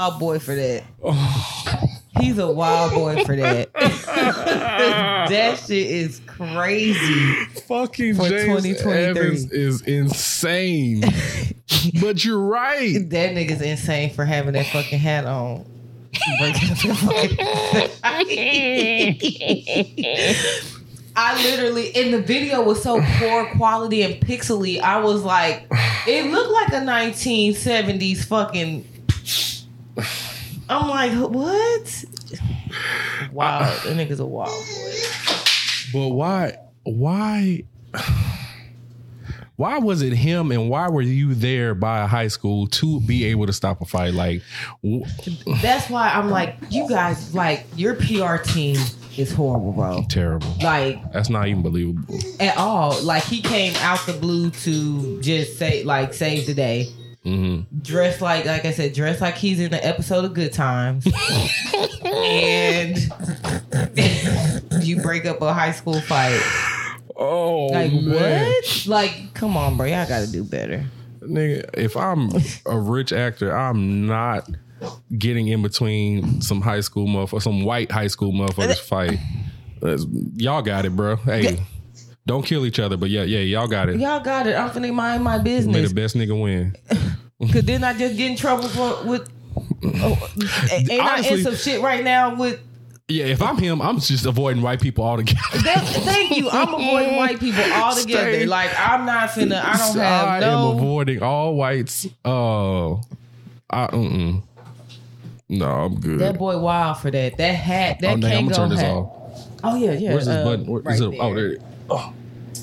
wild boy for that. Oh. He's a wild boy for that. that shit is crazy. Fucking For James 2023. Evans is insane. but you're right. That nigga's insane for having that fucking hat on. Breaking up the fucking- I literally, in the video was so poor quality and pixely. I was like, it looked like a 1970s fucking. I'm like, what? Wow, uh, that nigga's a wild boy. But why? Why? Why was it him, and why were you there by a high school to be able to stop a fight? Like, w- That's why I'm like, you guys, like, your PR team is horrible, bro. terrible. Like, That's not even believable. at all. Like he came out the blue to just say like save the day. Mm-hmm. Dressed like like I said, dressed like he's in the episode of Good Times. and you break up a high school fight. Oh, Like man. what? Like, come on, bro. Y'all gotta do better. nigga? If I'm a rich actor, I'm not getting in between some high school motherfuckers, some white high school motherfuckers fight. That's- y'all got it, bro. Hey, don't kill each other, but yeah, yeah, y'all got it. Y'all got it. I'm finna mind my business. May the best nigga win. Cause then I just get in trouble for with oh, ain't I in Honestly- some shit right now with Yeah, if I'm him, I'm just avoiding white people altogether. That, thank you. I'm avoiding white people altogether. Stay- Like I'm not finna. I don't I have am no. avoiding all whites. Uh, I mm-mm. no, I'm good. That boy wild for that. That hat. That oh, dang, I'm Kangol gonna turn this hat. Oh yeah, yeah. Where's this uh, button? Where, right is it? there. Oh, there. Oh,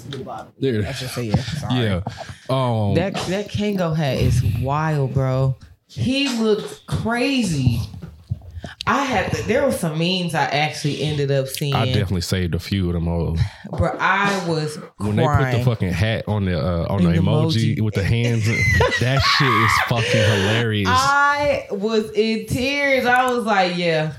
The bottom. there. I should say yeah. Sorry. Yeah. Um. That that Kangol hat is wild, bro. He looked crazy. I had to, there were some memes I actually ended up seeing. I definitely saved a few of them all. But I was When they put the fucking hat on the uh, on the the emoji, emoji. with the hands, that shit is fucking hilarious. I was in tears. I was like, yeah,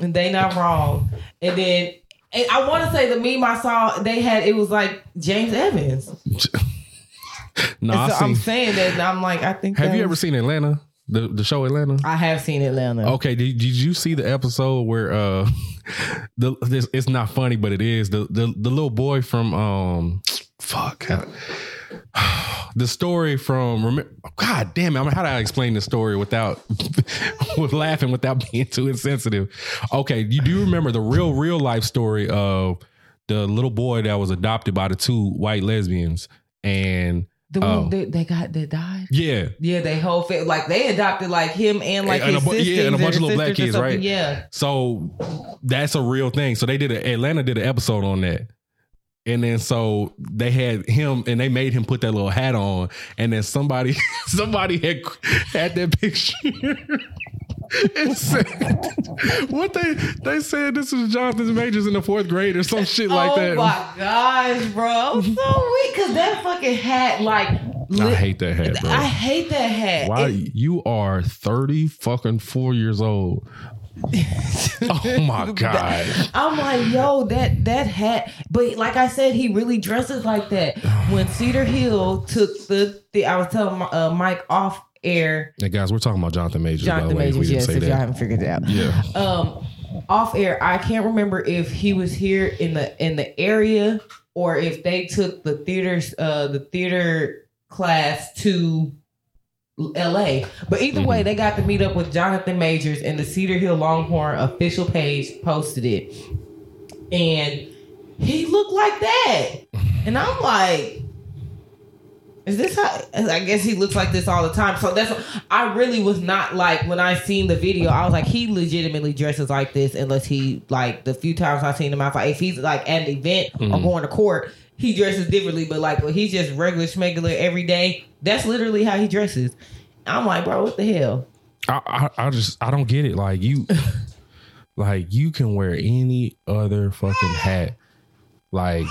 and they not wrong. And then and I want to say the meme I saw, they had it was like James Evans. no, And I so I'm saying that, and I'm like, I think. Have you ever seen Atlanta? The the show Atlanta. I have seen Atlanta. Okay, did, did you see the episode where uh the this it's not funny but it is the the, the little boy from um fuck the story from God damn it I mean, how do I explain the story without with laughing without being too insensitive okay you do remember the real real life story of the little boy that was adopted by the two white lesbians and The one Oh. they, they got that died. yeah Yeah, they whole fa- like they adopted like him and like And a his bu- yeah, and a bunch of little black kids, right? Yeah, So that's a real thing. So they did a Atlanta did an episode on that. And then so they had him and they made him put that little hat on. And then somebody somebody had had that picture. and said what they they said this is Jonathan Majors in the fourth grade or some shit like oh that. Oh my gosh, bro, I'm so weak because that fucking hat like. I hate that hat, bro. I hate that hat. Why It- you are 30 fucking four years old. Oh my God. I'm like, yo, that that hat. But like I said, he really dresses like that. When Cedar Hill took the, the I was telling uh, Mike off air, Hey guys, we're talking about Jonathan Majors, by Jonathan the way. Majors, yes, say if y'all haven't figured it out. Yeah. Um, off air, I can't remember if he was here in the in the area or if they took the theaters uh the theater class to LA. But either way, they got to meet up with Jonathan Majors and the Cedar Hill Longhorn official page posted it. And he looked like that. And I'm like, is this how I guess he looks like this all the time. So that's I really was not like when I seen the video, I was like, he legitimately dresses like this unless he like the few times I've seen him outside. If he's like at an event or Mhm. going to court, he dresses differently. But like when he's just regular schmegular every day, that's literally how he dresses. I'm like, bro, what the hell? I, I I just I don't get it. Like you, like you can wear any other fucking hat, like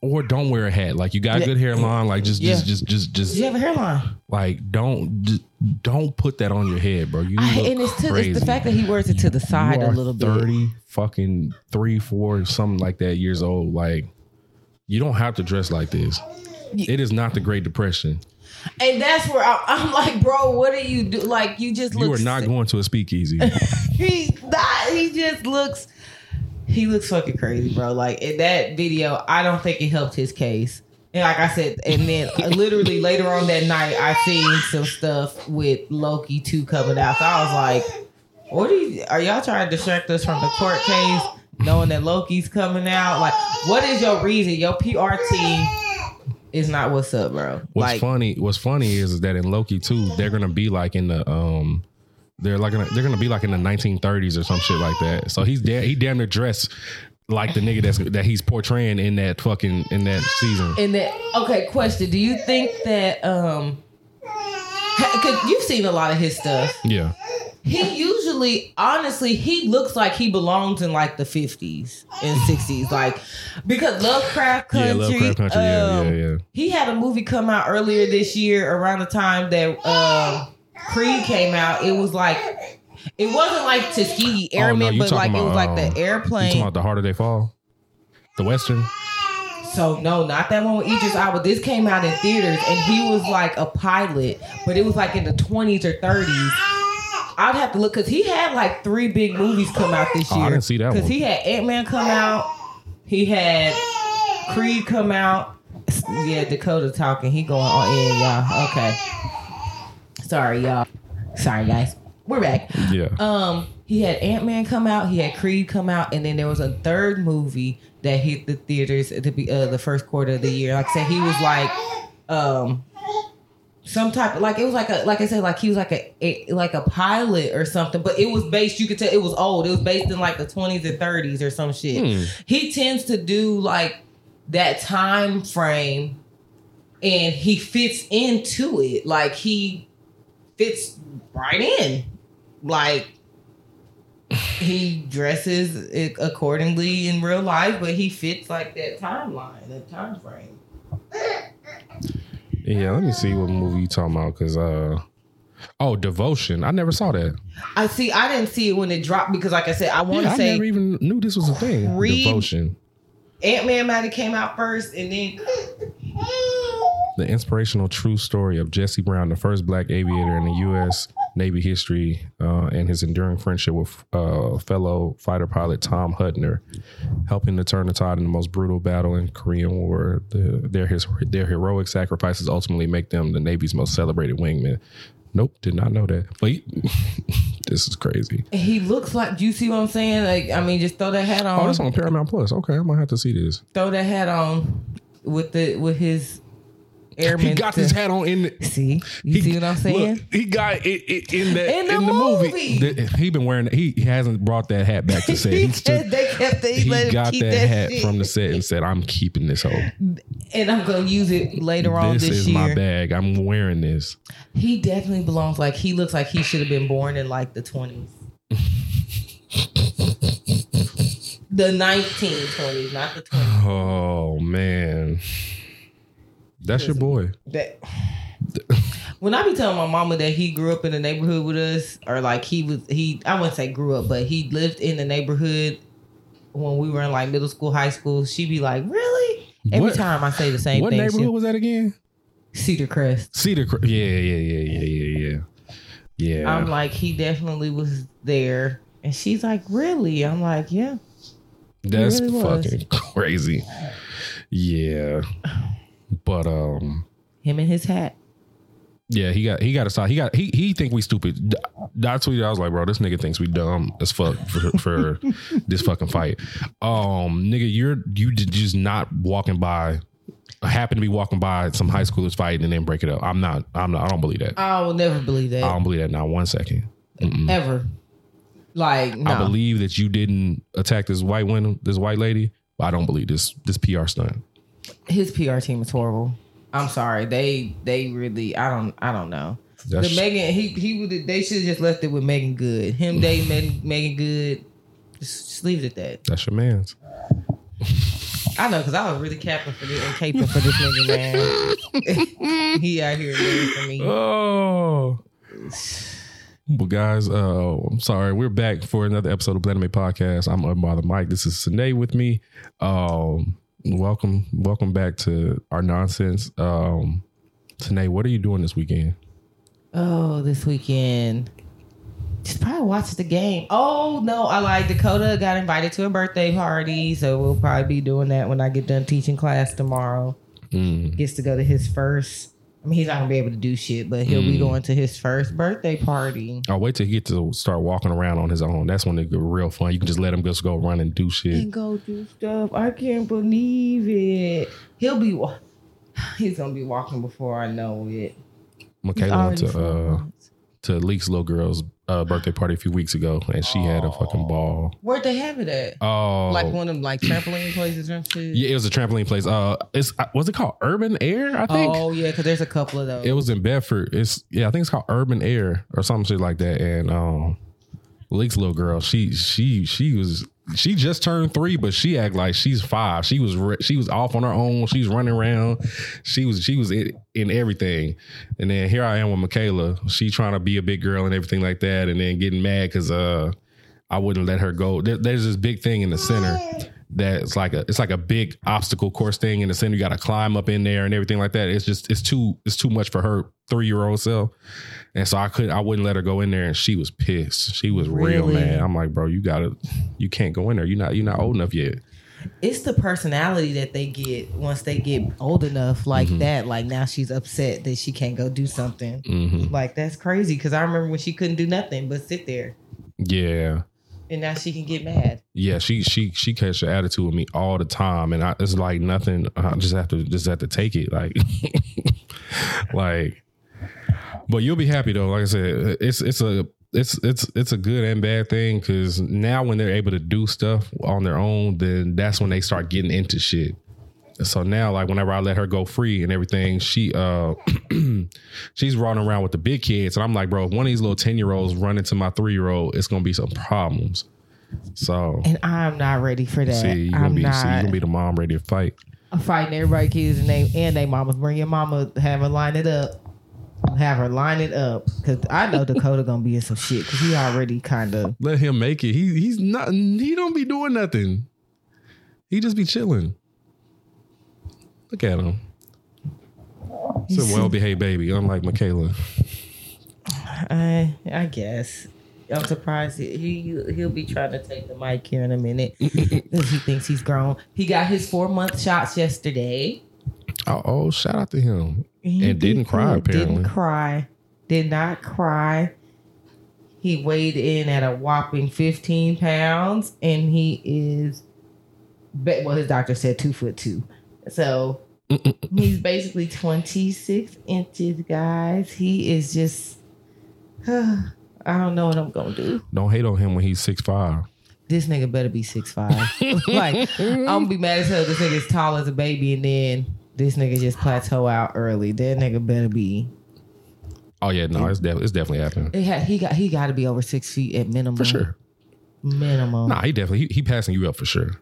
or don't wear a hat. Like you got Yeah. good hairline. Like just Yeah. just just just just you have a hairline? like don't just don't put that on your head, bro. You I, and it's, to, it's the fact that he wears it to the side you a little bit. thirty fucking three four something like that years old. Like you don't have to dress like this. It is not the Great Depression. And that's where I, I'm like, bro, what do you do? Like, you just look. You are not going to a speakeasy. He's not. He just looks. He looks fucking crazy, bro. Like in that video, I don't think it helped his case. And like I said, and then uh, literally later on that night, I seen some stuff with Loki two coming out. So I was like, "What are you? Are y'all trying to distract us from the court case, knowing that Loki's coming out? Like, what is your reason? Your PR team is not what's up, bro. What's like, funny? What's funny is, is that in Loki too, they're gonna be like in the um, they're like gonna, they're gonna be like in the 1930s or some shit like that. So he's da- he damn near dressed like the nigga that's that he's portraying in that fucking in that season. In that okay, question: Do you think that um, because you've seen a lot of his stuff, Yeah, he usually, honestly, he looks like he belongs in like the fifties and sixties, like because Lovecraft Country. yeah, Lovecraft Country. yeah, um, yeah, yeah. He had a movie come out earlier this year around the time that um, Creed came out. It was like. It wasn't like Tuskegee Oh, no, Airmen, but like talking it was like the You airplane. talking about the harder they fall, the western? So no, not that one with Idris Elba. This came out in theaters, and he was like a pilot, but it was like in the twenties or thirties. I'd have to look because he had like three big movies come out this Oh, year. I didn't see that Because he had Ant Man come out, he had Creed come out. Yeah, Dakota talking. He going on in, y'all. Okay. Sorry, y'all. Sorry, guys. We're back. Yeah, Um, he had Ant Man come out, he had Creed come out, and then there was a third movie that hit the theaters at the be- uh, the first quarter of the year. Like I said, he was like, um, some type of like it was like a like I said like he was like a, a like a pilot or something, but it was based. You could tell it was old. It was based in like the twenties and thirties or some shit. Hmm. He tends to do like that time frame, and he fits into it. Like he fits right in. Like he dresses it accordingly in real life, but he fits like that timeline, that time frame. Yeah. Let me see what movie you talking about because uh, oh, Devotion. I never saw that. I see. I didn't see it when it dropped because, like I said, I want to Yeah, I never even knew this was a thing. Read- Devotion. Ant Man might have came out first, and then The inspirational true story of Jesse Brown, the first black aviator in the U.S. Navy history, uh, and his enduring friendship with uh, fellow fighter pilot Tom Hudner, helping to turn the tide in the most brutal battle in Korean War. The, their his their heroic sacrifices ultimately make them the Navy's most celebrated wingmen. Nope, did not know that. But he- this is crazy. he looks like. Do you see what I'm saying? Like, I mean, just throw that hat on. Oh, that's on Paramount Plus. Okay, I might have to see this. throw that hat on with the with his airman. He got to- his hat on in the, See, you see what I'm saying? Look, he got it, it in the In the in the movie. movie. He been wearing. He, he hasn't brought that hat back to set. he He, said stood, they kept they he let got that, that, hat shit. from the set and said, "I'm keeping this hoe. and I'm gonna use it later on This this, is year. my bag. I'm wearing this." He definitely belongs. Like he looks like he should have been born in like the 20s. the 1920s, not the 20s. Oh man, that's your boy. That when I be telling my mama that he grew up in the neighborhood with us, or like he was he I wouldn't say grew up, but he lived in the neighborhood when we were in like middle school, high school. She be like, "Really?" Every What- time I say the same thing. What thing. neighborhood was that again? Cedar Crest. Cedar. Cre- Yeah, yeah, yeah, yeah, yeah, yeah. Yeah. I'm like, he definitely was there. And she's like, really? I'm like, yeah. That's really was. fucking crazy. Yeah. But um Him and his hat. yeah, he got he got a side. He got he he think we stupid. I tweeted I was like, bro, this nigga thinks we dumb as fuck for, for this fucking fight. Um nigga, you're you just not walking by happen to be walking by some high schoolers fighting and then break it up. I'm not I'm not I don't believe that. I will never believe that. I don't believe that not one second. Ever. Like, no. I believe that you didn't attack this white woman, this white lady, but I don't believe this this PR stunt. His PR team is horrible. I'm sorry. They they really I don't I don't know. That's the Megan he he would they should have just left it with Meagan Good. Him dating Megan, Meagan Good. Just, just leave it at that. that's your man's. I know because I was really capping for this and caping for this nigga man. he out here for me. Oh. Well, guys, uh, I'm sorry. We're back for another episode of Blend Made Podcast. I'm Unbothered Mike. This is Senae with me. Um, welcome, welcome back to our nonsense. Um, Tanae, what are you doing this weekend? Oh, this weekend. Just probably watch the game. Oh no, I like Dakota got invited to a birthday party, so we'll probably be doing that when I get done teaching class tomorrow. Mm. Gets to go to his first. I mean, he's not gonna be able to do shit, but he'll be Mm. going to his first birthday party I'll wait till he get to start walking around on his own. That's when it get real fun. You can just let him just go run and do shit. and go do stuff. I can't believe it. He'll be. He's gonna be walking before I know it. He's Michaela went already to uh months. To Leek's little girl's uh, birthday party a few weeks ago, and she had a fucking ball. Where'd they have it at? Oh, Like one of them like trampoline places and shit. yeah, it was a trampoline place. Uh, it's uh, was it called Urban Air? I think. Oh yeah, because there's a couple of those. It was in Bedford. It's yeah, I think it's called Urban Air or some shit like that. And um, Leek's little girl, she she she was she just turned three, but she act like she's five. She was re- she was off on her own. She was running around. She was she was in, in everything. And then here I am with Michaela. She trying to be a big girl and everything like that, and then getting mad because uh I wouldn't let her go. There, there's this big thing in the center that's like a it's like a big obstacle course thing in the center. You got to climb up in there and everything like that. It's just it's too it's too much for her three year old self. And so I couldn't I wouldn't let her go in there, and she was pissed. She was real Really? mad. I'm like, bro, you gotta you can't go in there. You're not you're not old enough yet. it's the personality that they get once they get old enough like Mm-hmm. that. Like now she's upset that she can't go do something. hmm Like that's crazy because I remember when she couldn't do nothing but sit there, Yeah. And now she can get mad. Yeah, she she she catch the attitude with me all the time, and I, it's like nothing. I just have to just have to take it, like, like. But you'll be happy though. Like I said, it's it's a it's it's it's a good and bad thing because now when they're able to do stuff on their own, then that's when they start getting into shit. So now, like whenever I let her go free and everything, she uh she's running around with the big kids, and I'm like, bro, if one of these little ten year olds run into my three year old, it's gonna be some problems. So And I'm not ready for that. see, you're gonna I'm be not see, you're gonna be the mom ready to fight. I'm fighting everybody kids and they and they mamas. Bring your mama, have her line it up. Have her line it up because I know Dakota gonna be in some shit because he already kind of Let him make it. He he's not. He don't be doing nothing. He just be chilling. Look at him. He's a well behaved baby, unlike Michaela. I I guess. I'm surprised he he- he'll be trying to take the mic here in a minute because he thinks he's grown. He got his four month shots yesterday. Oh, oh, shout out to him. He And didn't cry, apparently. Didn't cry. Did not cry. He weighed in at a whopping 15 pounds, and he is, well, his doctor said two foot two. So he's basically 26 inches, guys. He is just, I don't know what I'm gonna do. Don't hate on him when he's six five. This nigga better be six five. like I'm gonna be mad as hell. This nigga's tall as a baby, and then this nigga just plateau out early. That nigga better be. Oh yeah, no, it's definitely it's definitely happening It had, he got he got to be over six feet at minimum. for sure. Minimum. Nah, he definitely he, he passing you up for sure.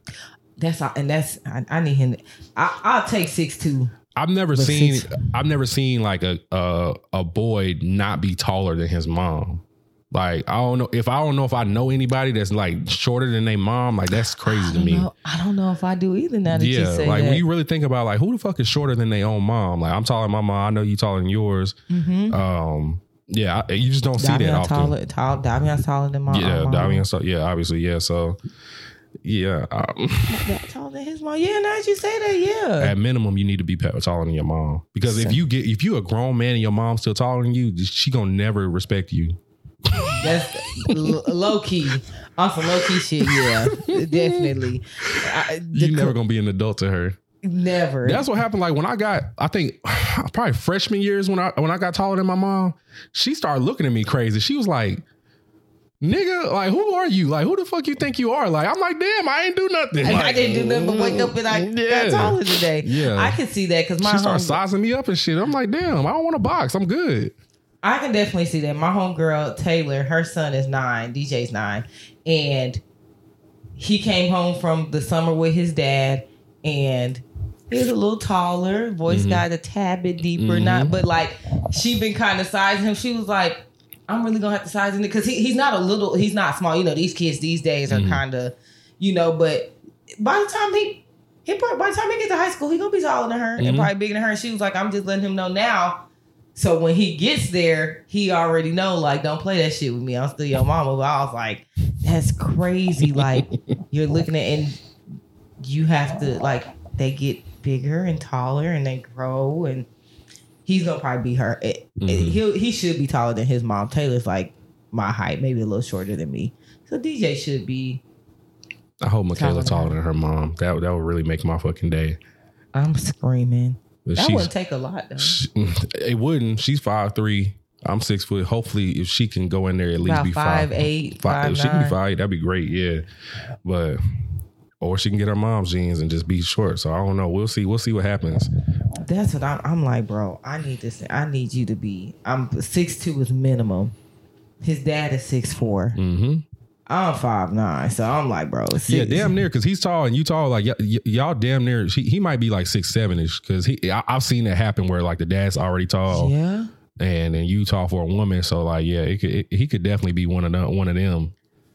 That's all, and that's I, I need him. I, I'll take six two. I've never seen six- I've never seen like a, a a boy not be taller than his mom. Like I don't know if I don't know if I know anybody that's like shorter than their mom. Like that's crazy to me. No, I don't know if I do either. Now that you Yeah, say like that. when you really think about like who the fuck is shorter than their own mom? Like I'm taller than my mom. I know you taller than yours. mm-hmm. Um, yeah, I, you just don't see that Davion often. taller, tall, Davion's taller than my yeah, mom. Davion. So yeah, obviously, yeah. So yeah, um, taller than his mom. Yeah, now that you say that, yeah. at minimum, you need to be taller than your mom because if you get if you a grown man and your mom's still taller than you, she gonna never respect you. That's l- low key. On some low key shit, yeah, definitely. I, the You never gonna be an adult to her. never. That's what happened. Like when I got, I think probably freshman years when I when I got taller than my mom, she started looking at me crazy. She was like, "Nigga, like who are you? Like who the fuck you think you are?" Like I'm like, "Damn, I ain't do nothing." And I didn't do nothing but wake up and I Yeah. got taller today. Yeah. I can see that because my She started sizing me up and shit. I'm like, "Damn, I don't want to box. I'm good." I can definitely see that. My homegirl Taylor, her son is nine, DJ's nine, and he came home from the summer with his dad, and he was a little taller, voice Mhm. got a tad bit deeper, Mhm. not, but like she been kind of sizing him. She was like, "I'm really gonna have to size in it because he, he's not a little, he's not small. You know, these kids these days are Mhm. kind of, you know, but by the time he he probably, by the time he gets to high school, he gonna be taller than her and Mhm. probably bigger than her. And she was like, I'm just letting him know now. So when he gets there, he already know like don't play that shit with me. I'm still your mama. But I was like, that's crazy. Like you're looking at and you have to like they get bigger and taller and they grow and he's gonna probably be her. It, it- Mhm. he'll he should be taller than his mom. Taylor's like my height, maybe a little shorter than me. So DJ should be. I hope Michaela Taller than her mom. That that would really make my fucking day. I'm screaming. But That wouldn't take a lot though. she- it wouldn't. She's five three. I'm six foot. Hopefully, if she can go in there, at least About be five five eight, Five, five if she can be five, eight, that'd be great. Yeah, but or she can get her mom's jeans and just be short. So I don't know. We'll see. We'll see what happens. That's what I'm. I'm like, bro. I need this. I need you to be. I'm six two is minimum. His dad is six four. hmm I'm five nine. So I'm like, bro. Six, Yeah, damn near because he's tall and you tall. Like y- y- y'all, damn near. He, he might be like six seven ish because he. I, I've seen that happen where like the dad's already tall Yeah. and then you tall for a woman. So like, yeah, it could, it, he could definitely be one of them. One of them.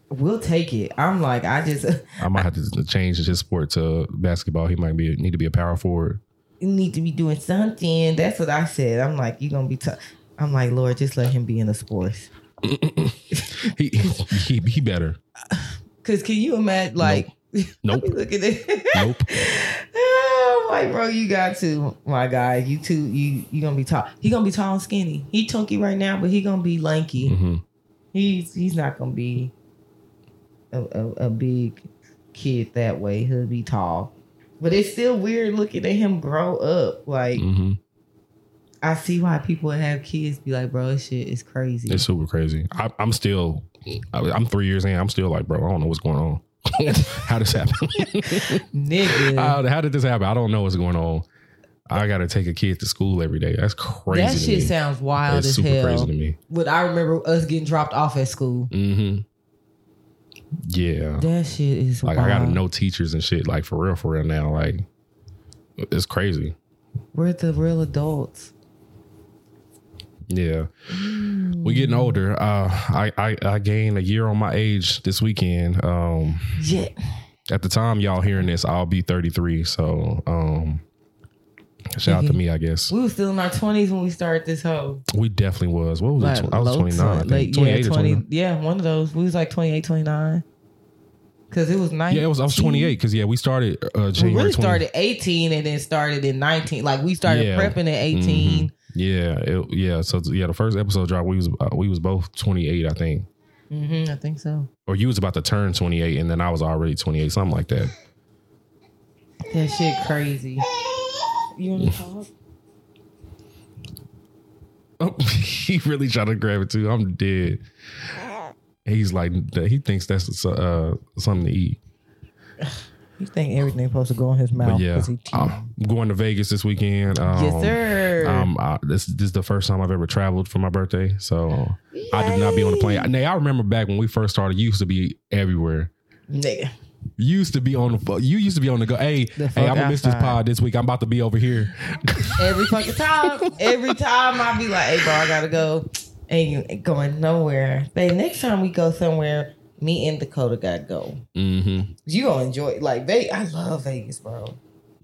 We'll take it. I'm like, I just I might have to change his sport to basketball. He might be need to be a power forward. You need to be doing something. That's what I said. I'm like, you're gonna be. tough. I'm like, Lord, just let him be in the sports. He he he better. Cause can you imagine? Like, Nope. Looking at. Nope. Oh, like, bro, you got to, my guy. You too. You you gonna be tall. He gonna be tall and skinny. He chunky right now, but he gonna be lanky. hmm He's he's not gonna be a, a, a big kid that way. He'll be tall, but it's still weird looking at him grow up. Like hmm I see why people have kids be like, bro, this shit is crazy. It's super crazy. I, I'm still. I, I'm three years in. I'm still like, bro. I don't know what's going on. how this happen? Nigga, how, how did this happen? I don't know what's going on. I got to take a kid to school every day. That's crazy. that shit me. sounds wild It's as super hell. crazy to me. But I remember us getting dropped off at school. hmm Yeah. That shit is Like wild. I gotta know teachers and shit. Like for real, for real now. Like it's crazy. We're the real adults. Yeah. we're getting older. Uh I, I I gained a year on my age this weekend. Um Yeah. at the time y'all hearing this, I'll be 33. So um shout out to me, I guess. We were still in our twenties when we started this whole. We definitely was. What was Like, it? I was low 29, I think. late- 28 yeah, or 20, 29. yeah, one of those. We was like 28, 29. Cause it was nineteen. Yeah, it was I was 28 because yeah, we started uh We really 20 started 18 and then started in 19. Like we started Yeah. prepping at 18. Yeah, it, yeah. So yeah, the first episode drop, we was uh, we was both 28, I think. Mm-hmm, I think so. Or you was about to turn 28 and then I was already 28, something like that. That shit crazy. You want to talk? Oh, he really tried to grab it too. I'm dead. He's like, he thinks that's uh, something to eat. You think everything supposed to go in his mouth? But yeah, 'cause he. I'm going to Vegas this weekend. Um, yes, sir. Um, I, this this is the first time I've ever traveled for my birthday, so I did not be on the plane. Now I remember back when we first started, you used to be everywhere. Nigga. You used to be on the. You used to be on the go. Hey, The hey, I'm gonna miss this pod this week. I'm about to be over here. Every fucking time. Every time I be like, hey, bro, I gotta go. Ain't going nowhere. Babe, next time we go somewhere, me and Dakota gotta go. Mm-hmm. You gonna enjoy it. Like, Vegas, I love Vegas, bro.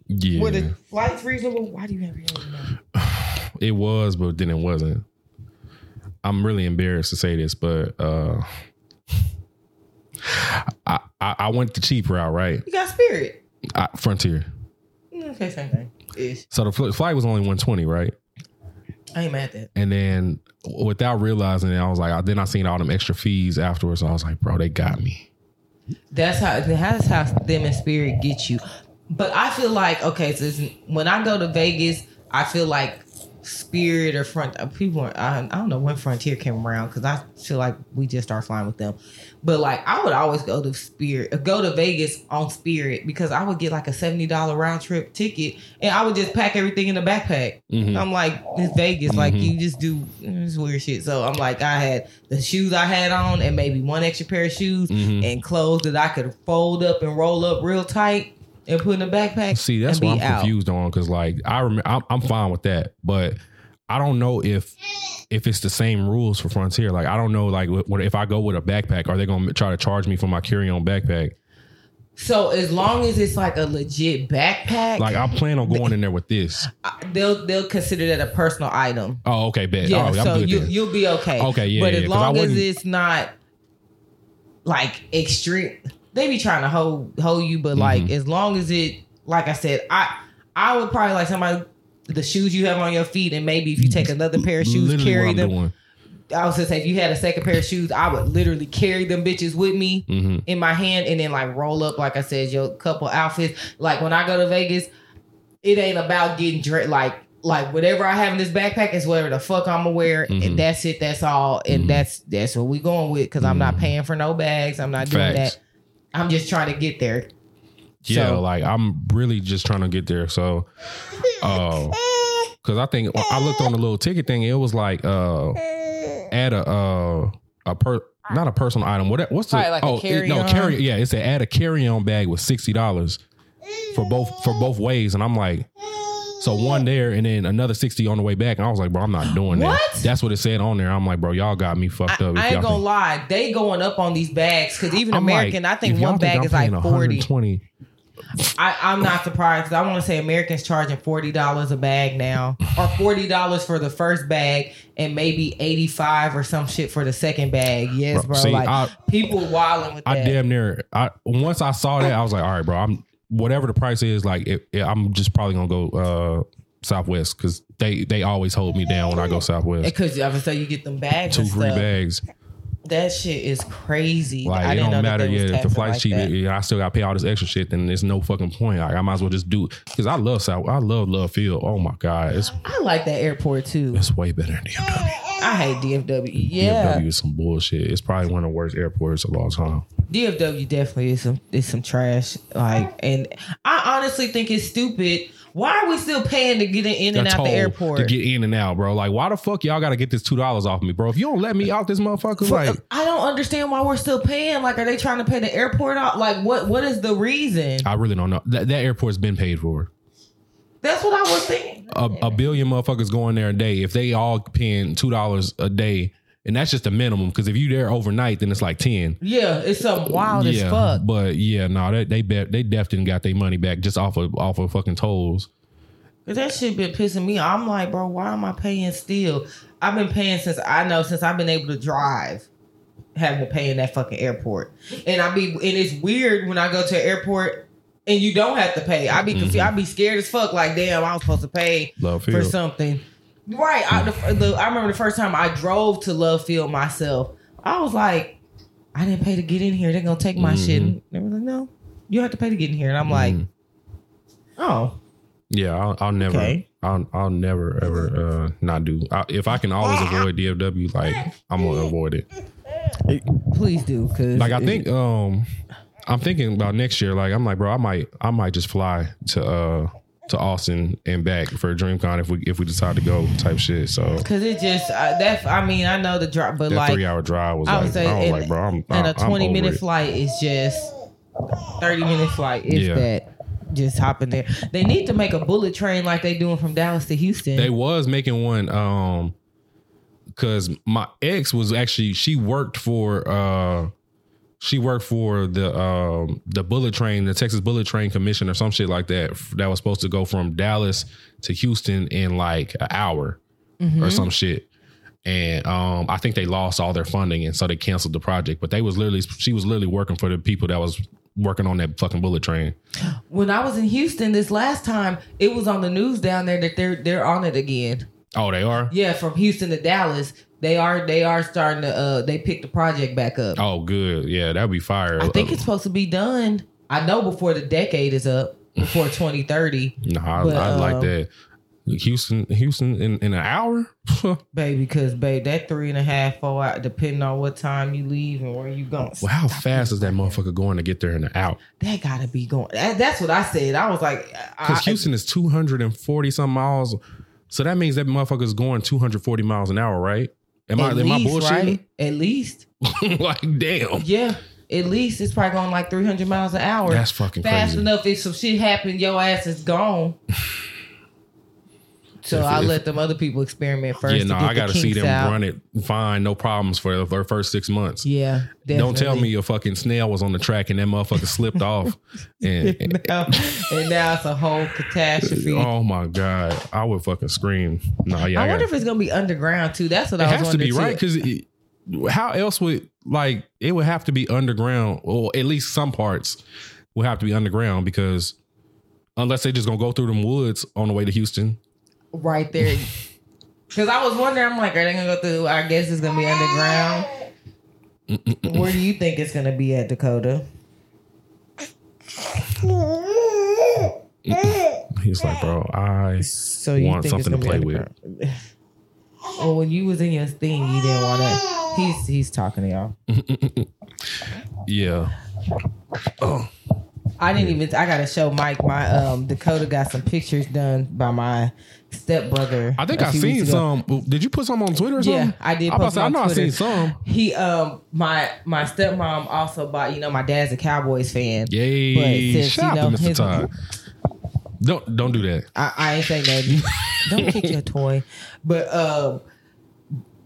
Yeah, Were the flights reasonable? Why do you have your it was, but then it wasn't. I'm really embarrassed to say this, but uh, I, I I went the cheap route, right? You got Spirit. I, Frontier. Mm, Okay, same thing. Ish. So the fl- flight was only 120, right? I ain't mad at that. And then without realizing it, I was like, I, then I seen all them extra fees afterwards. I was like, bro, they got me. That's how that's how them and Spirit get you. But I feel like okay, so when I go to Vegas, I feel like Spirit or Front uh, people. Are, I, I don't know when Frontier came around because I feel like we just start flying with them. But like I would always go to Spirit, uh, go to Vegas on Spirit because I would get like a seventy dollar round trip ticket and I would just pack everything in the backpack. Mhm. I'm like, it's Vegas. Like Mhm. you just do this weird shit. So I'm like, I had the shoes I had on and maybe one extra pair of shoes Mhm. and clothes that I could fold up and roll up real tight and put in a backpack. See, that's what I'm out. confused on because, like, I rem- I'm, I'm fine with that, but I don't know if if it's the same rules for Frontier. Like, I don't know, like, what if I go with a backpack, are they going to try to charge me for my carry on backpack? So as long as it's like a legit backpack, Like I plan on going in there with this. They'll they'll consider that a personal item. Oh, okay, bet. Yeah, oh, I'm so you then. you'll be okay. Okay, yeah, but yeah, as long as it's not like extreme, they be trying to hold hold you. But Mm-hmm. like as long as it, like I said, I I would probably like somebody the shoes you have on your feet, and maybe if you take another pair of shoes, Literally carry them. doing. I was gonna say if you had a second pair of shoes, I would literally carry them bitches with me hmm in my hand and then like roll up, like I said, your couple outfits. Like when I go to Vegas, it ain't about getting dressed. Like like whatever I have in this backpack is whatever the fuck I'm gonna wear, Mhm. and that's it. That's all, and Mhm. that's that's what we going with. Because I'm not Mhm. paying for no bags. I'm not doing Facts. that. I'm just trying to get there. Yeah, So- like I'm really just trying to get there. So, uh, because I think I looked on the little ticket thing. It was like uh, add a uh, a per not a personal item. What what's the Probably like a oh it- no carry-on. carry yeah it's a add a carry on bag with sixty dollars for both for both ways, and I'm like. So one there and then another sixty on the way back, and I was like, "Bro, I'm not doing What? that." That's what it said on there. I'm like, "Bro, y'all got me fucked I, up." I ain't gonna think- lie, they going up on these bags because even I'm like, American, I think one bag I'm is like paying forty. 120 I, I'm not surprised because I want to say Americans charging forty dollars a bag now, or forty dollars for the first bag, and maybe eighty five or some shit for the second bag. Yes, Bro, bro. see, like I- people wilding with that. I that. damn near. I once I saw that, I was like, all right, bro. I'm whatever the price is. Like, it, it- I'm just probably gonna go uh Southwest because they they always hold me down when I go Southwest. Because I would say you get them bags. Two free bags. That shit is crazy. Like I it don't matter. Yeah, if the flight's like cheap, I still got to pay all this extra shit. Then there's no fucking point. Like I might as well just do it because I love South. I love Love Field. Oh my god, it's I like that airport too. it's way better than DFW. I hate DFW. Yeah, DFW is some bullshit. It's probably one of the worst airports of all time. DFW definitely is some is some trash. Like, and I honestly think it's stupid. Why are we still paying to get in and out the airport? to get in and out, bro. Like, why the fuck y'all got to get this two dollars off me, bro? If you don't let me out this motherfucker, For- like, I don't understand why we're still paying. Like, are they trying to pay the airport out? Like, what? What is the reason? I really don't know. That, that airport's been paid for. That's what I was thinking. A, a billion motherfuckers going there a day. If they all paying two dollars a day, and that's just the minimum. Because if you there overnight, then it's like ten. Yeah, it's something wild yeah, as fuck. but yeah, no, they they bet they definitely got their money back just off of off of fucking tolls. Cause that shit been pissing me. off. I'm like, bro, why am I paying still? I've been paying since I know since I've been able to drive, having to pay in that fucking airport. And I be and it's weird when I go to an airport and you don't have to pay. I be confused. Mm-hmm. I be scared as fuck. Like, damn, I was supposed to pay Love for Field. something. Right. I, the, the, I remember the first time I drove to Love Field myself. I was like, I didn't pay to get in here. They're gonna take my shit. And they were like, no, you have to pay to get in here. And I'm like, Mhm. oh, Yeah, I'll, I'll never, Okay. I'll, I'll never ever uh, not do. I, if I can always avoid DFW, like I'm gonna avoid it. please do. Cause Like I think, um, I'm thinking about next year. Like I'm like, bro, I might, I might just fly to uh to Austin and back for a DreamCon if we if we decide to go type shit. So Cause it just uh, that I mean I know the drive, but that like three hour drive was I like, say, I was and, like, bro, I'm, and a twenty minute it. flight is just thirty minute flight. Is Yeah. that just hopping there? They need to make a bullet train like they doing from Dallas to Houston. They was making one um because my ex was actually she worked for uh she worked for the um the bullet train, the Texas Bullet Train Commission or some shit like that. That was supposed to go from Dallas to Houston in like an hour Mm-hmm. or some shit. And um I think they lost all their funding and so they canceled the project. But they was literally she was literally working for the people that was working on that fucking bullet train. when I was in Houston this last time, it was on the news down there that they're they're on it again. Oh, they are? Yeah, from Houston to Dallas, they are they are starting to uh they picked the project back up. Oh, good. Yeah, that'd be fire. I think it's supposed to be done. I know before the decade is up, before twenty thirty. Nah, I, But, I like um, that. Houston, Houston, in, in an hour. Baby, because babe, that three and a half, four out, depending on what time you leave and where you going. well, how fast is that motherfucker going to get there in an hour? That gotta be going. That, that's what I said. I was like, Because Houston is two hundred and forty some miles, so that means that motherfucker is going two hundred forty miles an hour, right? Am I at am I least, bullshitting? right? At least, like, damn, yeah. At least it's probably going like three hundred miles an hour. that's fucking fast crazy. enough. If some shit happened, your ass is gone. So If- I let them other people experiment first. yeah, no, I got to see them out. run it fine, no problems for the for the first six months. Yeah, Don't tell me your fucking snail was on the track and that motherfucker slipped off. And, now, and now it's a whole catastrophe. oh my god, I would fucking scream. No, yeah, I I wonder gotta- if it's gonna be underground too. That's what I was has to be wondering. right because how else would like it would have to be underground, or at least some parts will have to be underground because unless they just gonna go through them woods on the way to Houston. Right there. Because I was wondering, I'm like, are they gonna go through? I guess it's gonna be underground. Where do you think it's gonna be at Dakota? He's like, bro, I So you Want think it's something gonna to be play underground? Well, when you was in your thing, you didn't want to. He's he's talking to y'all. yeah. Oh, I didn't even. I gotta show Mike. My um Dakota got some pictures done by my stepbrother. I think I seen some. Did you put some on Twitter or something? Yeah, I did I, post say, I know I Twitter. seen some. He um my my stepmom also bought. You know, my dad's a Cowboys fan. Yay! But since, Shout you know, Mr. his- Todd. Don't don't do that. I, I ain't saying nothing. Don't kick your toy. But um,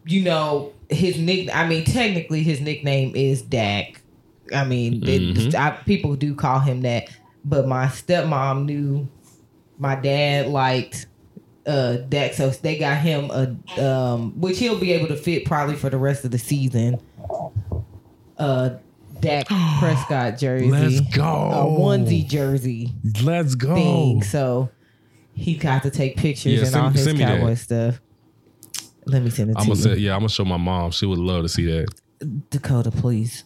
you know, his nick I mean, technically his nickname is Dak. I mean, it- Mhm. I, people do call him that. But my stepmom knew my dad liked uh Dak, so they got him a um, which he'll be able to fit probably for the rest of the season. Uh, Dak Prescott jersey. Let's go. A onesie jersey Let's go. thing. So he got to take pictures Yeah, and send- all his send that. cowboy stuff. Let me send it I'm gonna you. say, yeah, I'm gonna show my mom. She would love to see that. Dakota, please.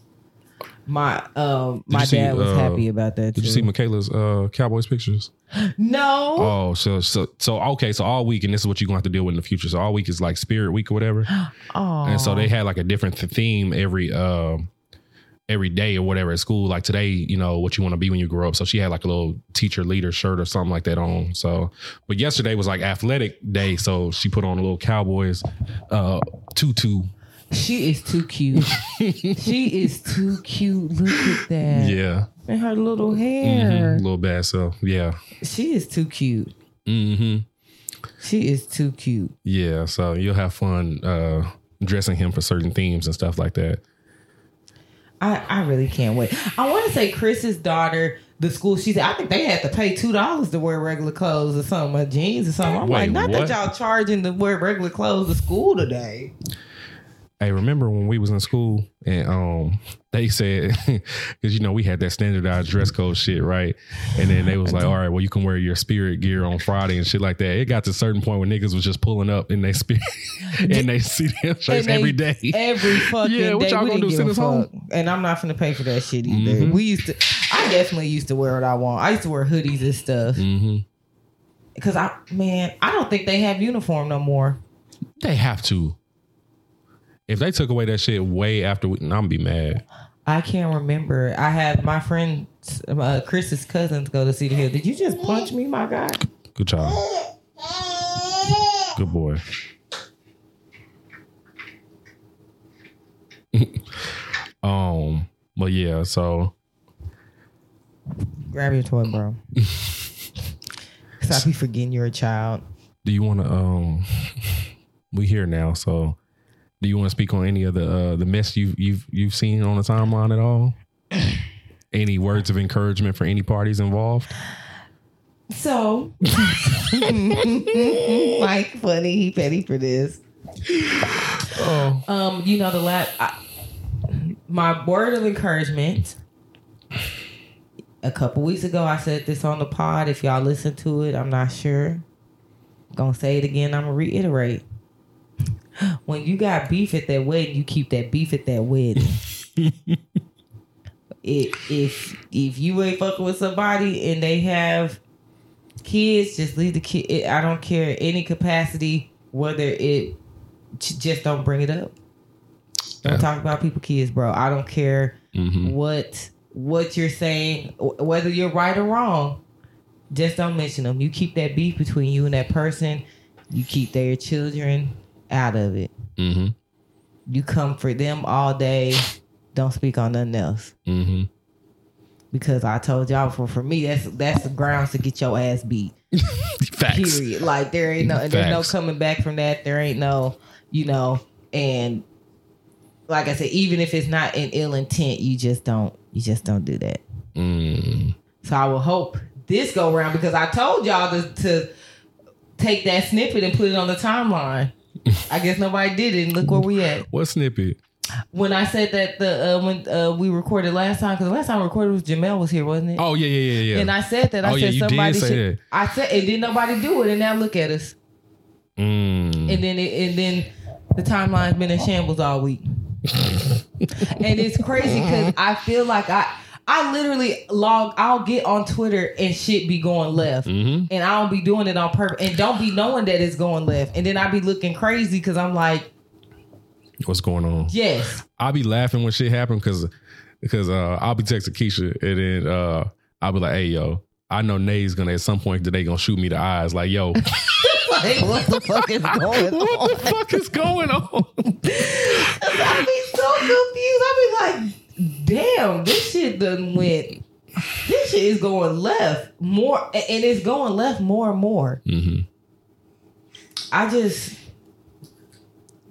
My um my you see, dad was uh, happy about that Did too. you see Michaela's uh, Cowboys pictures? no. Oh, so so so okay. So all week, and this is what you're gonna have to deal with in the future. So all week is like Spirit Week or whatever. Oh. And so they had like a different theme every um every day or whatever at school. Like today, you know, what you want to be when you grow up. So she had like a little teacher leader shirt or something like that on. So but yesterday was like athletic day. So she put on a little Cowboys uh tutu. She is too cute. she is too cute. Look at that. Yeah. And her little hair. little bad so yeah. She is too cute. Mm-hmm. She is too cute. Yeah. So you'll have fun uh dressing him for certain themes and stuff like that. I, I really can't wait. I want to say Chris's daughter, the school she said, I think they had to pay two dollars to wear regular clothes or something, or jeans or something. I'm Wait, like, not what? that y'all charging to wear regular clothes to school today. Hey, remember when we was in school and um they said because you know we had that standardized dress code shit right, and then they was like, all right, well you can wear your spirit gear on Friday and shit like that. It got to a certain point where niggas was just pulling up in their spirit and they see them shirts they- every day. Every fucking Yeah, what day. y'all we gonna do, send us fuck. And I'm not gonna pay for that shit either. Mhm. We used to I definitely used to wear what I want. I used to wear hoodies and stuff. hmm Cause I man, I don't think they have uniform no more. They have to. If they took away that shit way after, we, I'm gonna be mad. I can't remember. I had my friend uh, Chris's cousins go to Cedar Hill. Did you just punch me, my guy? Good job. Good boy. um, but yeah, so Grab your toy, bro. Stop you forgetting you're a child. do you want to? Um, we here now, so do you want to speak on any of the uh, the mess you've you've you've seen on the timeline at all? any words of encouragement for any parties involved? So, Mike, funny, he petty for this. Oh, Um, you know the last, I, my word of encouragement. A couple weeks ago, I said this on the pod. If y'all listen to it, I'm not sure. Gonna say it again. I'm gonna reiterate. When you got beef at that wedding, you keep that beef at that wedding. it, if if you ain't fucking with somebody and they have kids, just leave the kid. I don't care any capacity whether it just don't bring it up. Don't Yeah. talk about people kids, bro. I don't care hmm what what you're saying, whether you're right or wrong. Just don't mention them. You keep that beef between you and that person. You keep their children out of it. Hmm You comfort them all day. Don't speak on nothing else. hmm because I told y'all for for me that's that's the grounds to get your ass beat. Facts. Period. Like there ain't no there's no coming back from that. There ain't no, you know, and like I said, even if it's not in ill intent, you just don't you just don't do that. Mm. So I will hope this go around because I told y'all to, to take that snippet and put it on the timeline. I guess nobody did it. And look where we at. What snippet? When I said that the uh, when uh, we recorded last time, because the last time we recorded was Jamel was here, wasn't it? Oh yeah, yeah, yeah, yeah. And I said that I Oh, yeah, said you did somebody say should. that. I said and did nobody do it, and now look at us. Mm. And then it, and then the timeline's been in shambles all week. and it's crazy because I feel like I I literally log I'll get on Twitter and shit be going left. Mhm. And I don't be doing it on purpose and don't be knowing that it's going left. And then I be looking crazy because I'm like, What's going on? yes. I'll be laughing when shit happen because because uh, I'll be texting Keisha and then uh, I'll be like, "Hey, yo, I know Nay's gonna at some point today gonna shoot me the eyes. Like, yo, Like, what the fuck is going on? what the fuck is going on? I be so confused. I be like, damn, this shit done went. This shit is going left more, and it's going left more and more. hmm I just,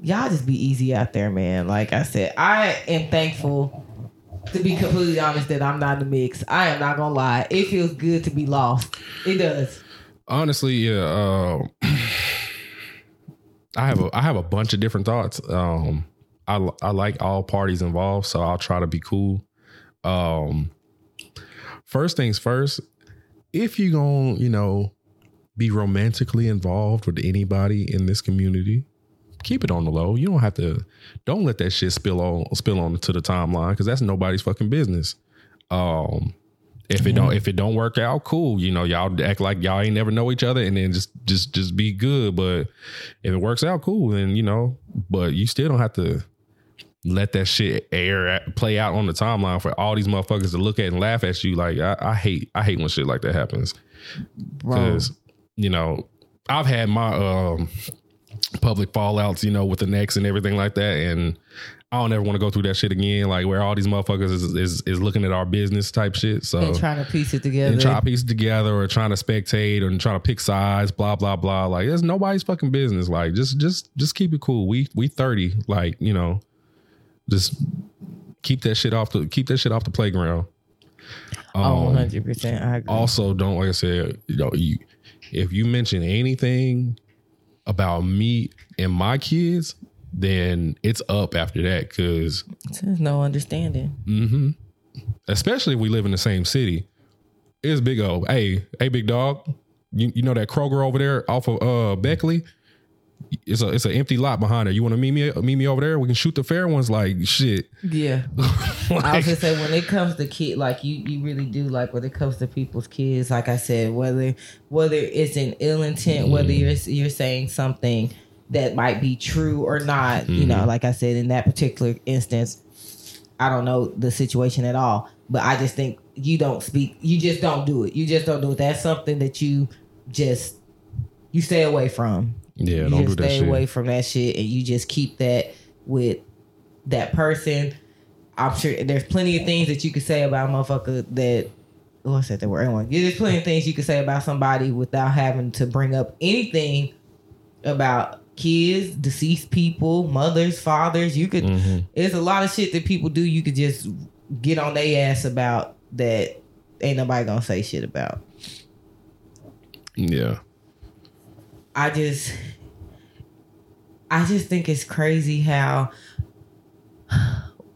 y'all just be easy out there, man. Like I said, I am thankful to be completely honest that I'm not in the mix. I am not gonna lie. It feels good to be lost. It does. Honestly, yeah. Uh, I have a I have a bunch of different thoughts. Um, I I like all parties involved, so I'll try to be cool. Um, first things first, if you're gonna you know be romantically involved with anybody in this community, keep it on the low. You don't have to. Don't let that shit spill on spill on to the timeline because that's nobody's fucking business. Um, if it don't if it don't work out, cool. You know, y'all act like y'all ain't never know each other, and then just just just be good. But if it works out, cool. Then you know, but you still don't have to let that shit air at- play out on the timeline for all these motherfuckers to look at and laugh at you. Like I, I hate I hate when shit like that happens because you know I've had my um public fallouts, you know, with the next and everything like that, and I don't ever want to go through that shit again. Like where all these motherfuckers is is, is looking at our business type shit. So And trying to piece it together. and try to piece it together or trying to spectate or trying to pick sides, blah blah blah. Like it's nobody's fucking business. Like just just just keep it cool. We we thirty. Like you know, just keep that shit off the keep that shit off the playground. oh, Um, 100 percent. I agree. also, don't like I said, you know, you if you mention anything about me and my kids, then it's up after that because There's no understanding. hmm Especially if we live in the same city. It's big O. Hey, hey, big dog. You, you know that Kroger over there off of uh Beckley? It's a it's an empty lot behind there. You want to meet me meet me over there? We can shoot the fair ones. Like shit. Yeah. I Like, was just say when it comes to kid, like you, you really do like when it comes to people's kids. Like I said, whether whether it's an ill intent, whether mm. you're you're saying something that might be true or not. You know, mm-hmm. like I said in that particular instance, I don't know the situation at all. But I just think you don't speak. You just don't do it. You just don't do it. That's something that you just you stay away from. Yeah, you don't do just that stay shit. away from that shit and you just keep that with that person. I'm sure there's plenty of things that you could say about a motherfucker that oh I said that word. Yeah, There's plenty of things you could say about somebody without having to bring up anything about kids, deceased people, mothers, fathers. You could Mhm. there's a lot of shit that people do you could just get on their ass about that ain't nobody gonna say shit about. Yeah. I just I just think it's crazy how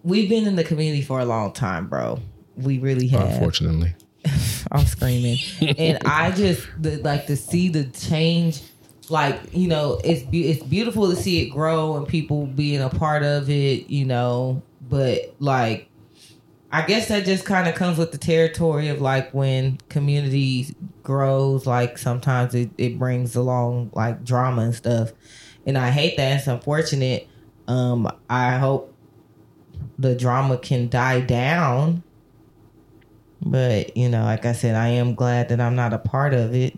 we've been in the community for a long time, bro. We really have. Unfortunately. I'm screaming. and I just the, like to see the change like, you know, it's be- it's beautiful to see it grow and people being a part of it, you know, but like I guess that just kind of comes with the territory of like when community grows, like sometimes it, it brings along like drama and stuff. And I hate that. It's unfortunate. Um, I hope the drama can die down. But, you know, like I said, I am glad that I'm not a part of it.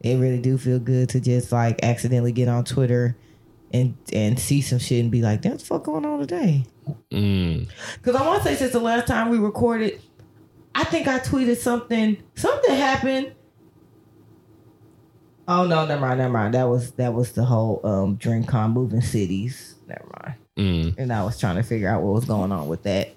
It really do feel good to just like accidentally get on Twitter and and see some shit and be like, "That's fuck going on today." Mm. Because I want to say since the last time we recorded, I think I tweeted something. Something happened. Oh no, never mind, never mind. That was that was the whole um DreamCon moving cities. Never mind. Mm. And I was trying to figure out what was going on with that.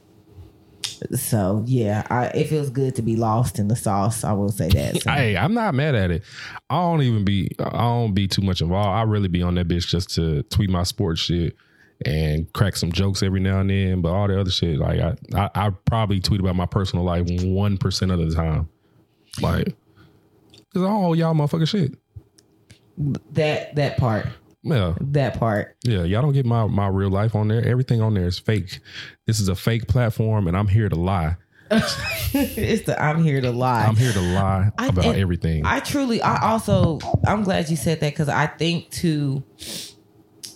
So yeah, I, it feels good to be lost in the sauce. I will say that. So, Hey, I'm not mad at it. I don't even be I don't be too much involved. I really be on that bitch just to tweet my sports shit and crack some jokes every now and then. But all the other shit, like I I, I probably tweet about my personal life one percent of the time. Like, cause all y'all motherfucking shit. that that part, Yeah, that part. yeah. Y'all don't get my my real life on there. Everything on there is fake. This is a fake platform, and I'm here to lie. it's the I'm here to lie. I'm here to lie I- about everything. I truly, I also, I'm glad you said that because I think too,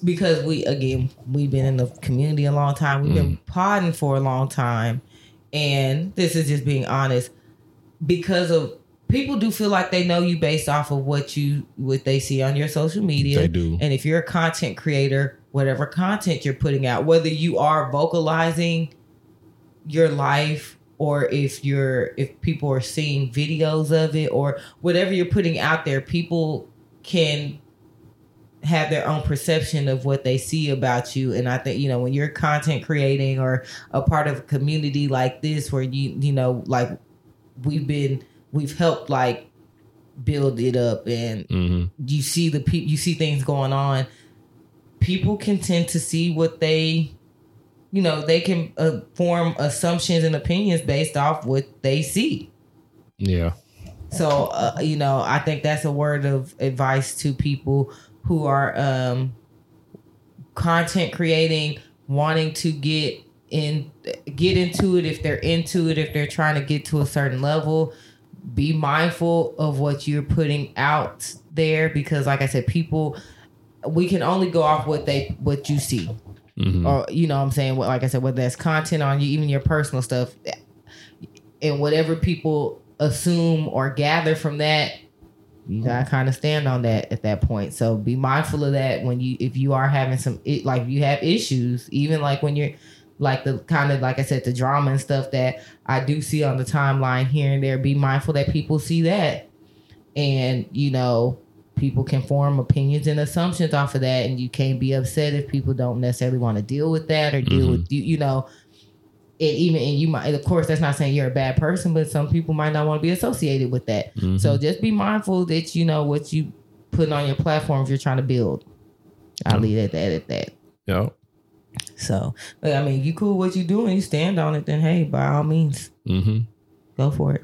because we again we've been in the community a long time. We've been mm. podding for a long time, and this is just being honest. Because of people do feel like they know you based off of what you what they see on your social media. They do. and if you're a content creator, whatever content you're putting out, whether you are vocalizing your life or if you're if people are seeing videos of it or whatever you're putting out there people can have their own perception of what they see about you. And i think you know when you're content creating or a part of a community like this where you you know like we've been we've helped like build it up and hmm you see the people you see things going on people can tend to see what they you know they can uh, form assumptions and opinions based off what they see. Yeah. so uh, you know i think that's a word of advice to people who are um content creating wanting to get in get into it if they're into it if they're trying to get to a certain level. Be mindful of what you're putting out there because like i said people we can only go off what they what you see. Mhm. or you know what i'm saying? What like i said whether that's content on you even your personal stuff and whatever people assume or gather from that you gotta kind of stand on that at that point. So be mindful of that when you if you are having some it, like you have issues even like when you're like the kind of like i said the drama and stuff that i do see on the timeline here and there be mindful that people see that. And you know people can form opinions and assumptions off of that and you can't be upset if people don't necessarily want to deal with that or deal Mhm. with you you know and even and you might of course that's not saying you're a bad person but some people might not want to be associated with that Mhm. so just be mindful that you know what you put on your platform if you're trying to build i'll Yeah. leave it at that at that Yep. so but, i mean you cool what you doing you stand on it then hey by all means hmm go for it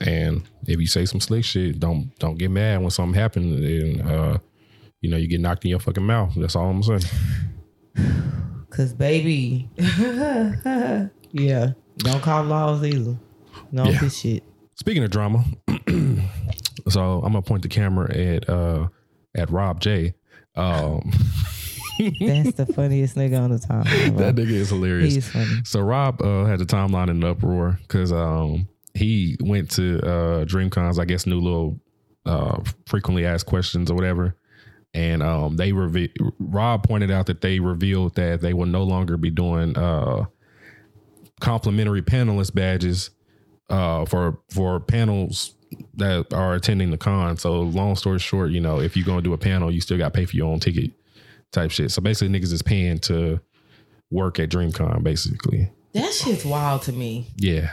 And if you say some slick shit, don't don't get mad when something happens and uh, you know you get knocked in your fucking mouth. That's all I'm saying. Cause baby, yeah, don't call laws either. No Yeah. good shit. Speaking of drama, so I'm gonna point the camera at uh at Rob J. Um, That's the funniest nigga on the time. that nigga is hilarious. He's funny. So Rob uh, had the timeline in an uproar because um, he went to uh, DreamCons, I guess, new little uh, frequently asked questions or whatever, and um, they reve- Rob pointed out that they revealed that they will no longer be doing uh, complimentary panelist badges uh, for for panels that are attending the con. So long story short, you know, if you're gonna do a panel, you still got to pay for your own ticket, type shit. So basically, niggas is paying to work at DreamCon, basically. That shit's wild to me. Yeah.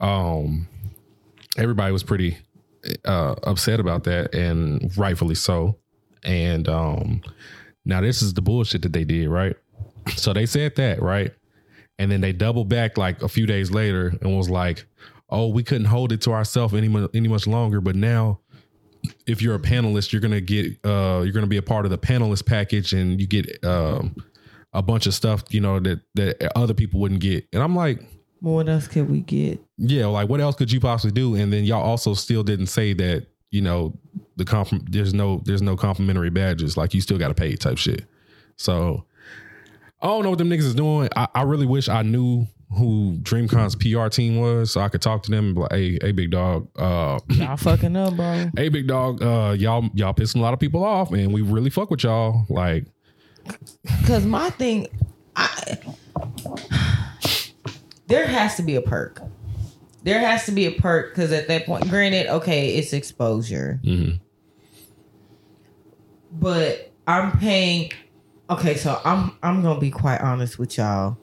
Um everybody was pretty uh upset about that and rightfully so. And um now this is the bullshit that they did, right? So they said that, right? And then they doubled back like a few days later and was like, "Oh, we couldn't hold it to ourselves any any much longer, but now if you're a panelist, you're gonna get uh you're gonna be a part of the panelist package and you get um a bunch of stuff, you know, that that other people wouldn't get." And I'm like, What else could we get? yeah, like what else could you possibly do? And then y'all also still didn't say that you know the comp- there's no there's no complimentary badges. Like you still got to pay type shit. So I don't know what them niggas is doing. I, I really wish I knew who DreamCon's PR team was, so I could talk to them and be like, hey, hey, big dog, uh, Y'all fucking up, bro. hey, big dog, uh, y'all y'all pissing a lot of people off, and we really fuck with y'all. Like, Cause my thing, I there has to be a perk. There has to be a perk because at that point, granted, okay, it's exposure, hmm but I'm paying. Okay, so I'm I'm gonna be quite honest with y'all.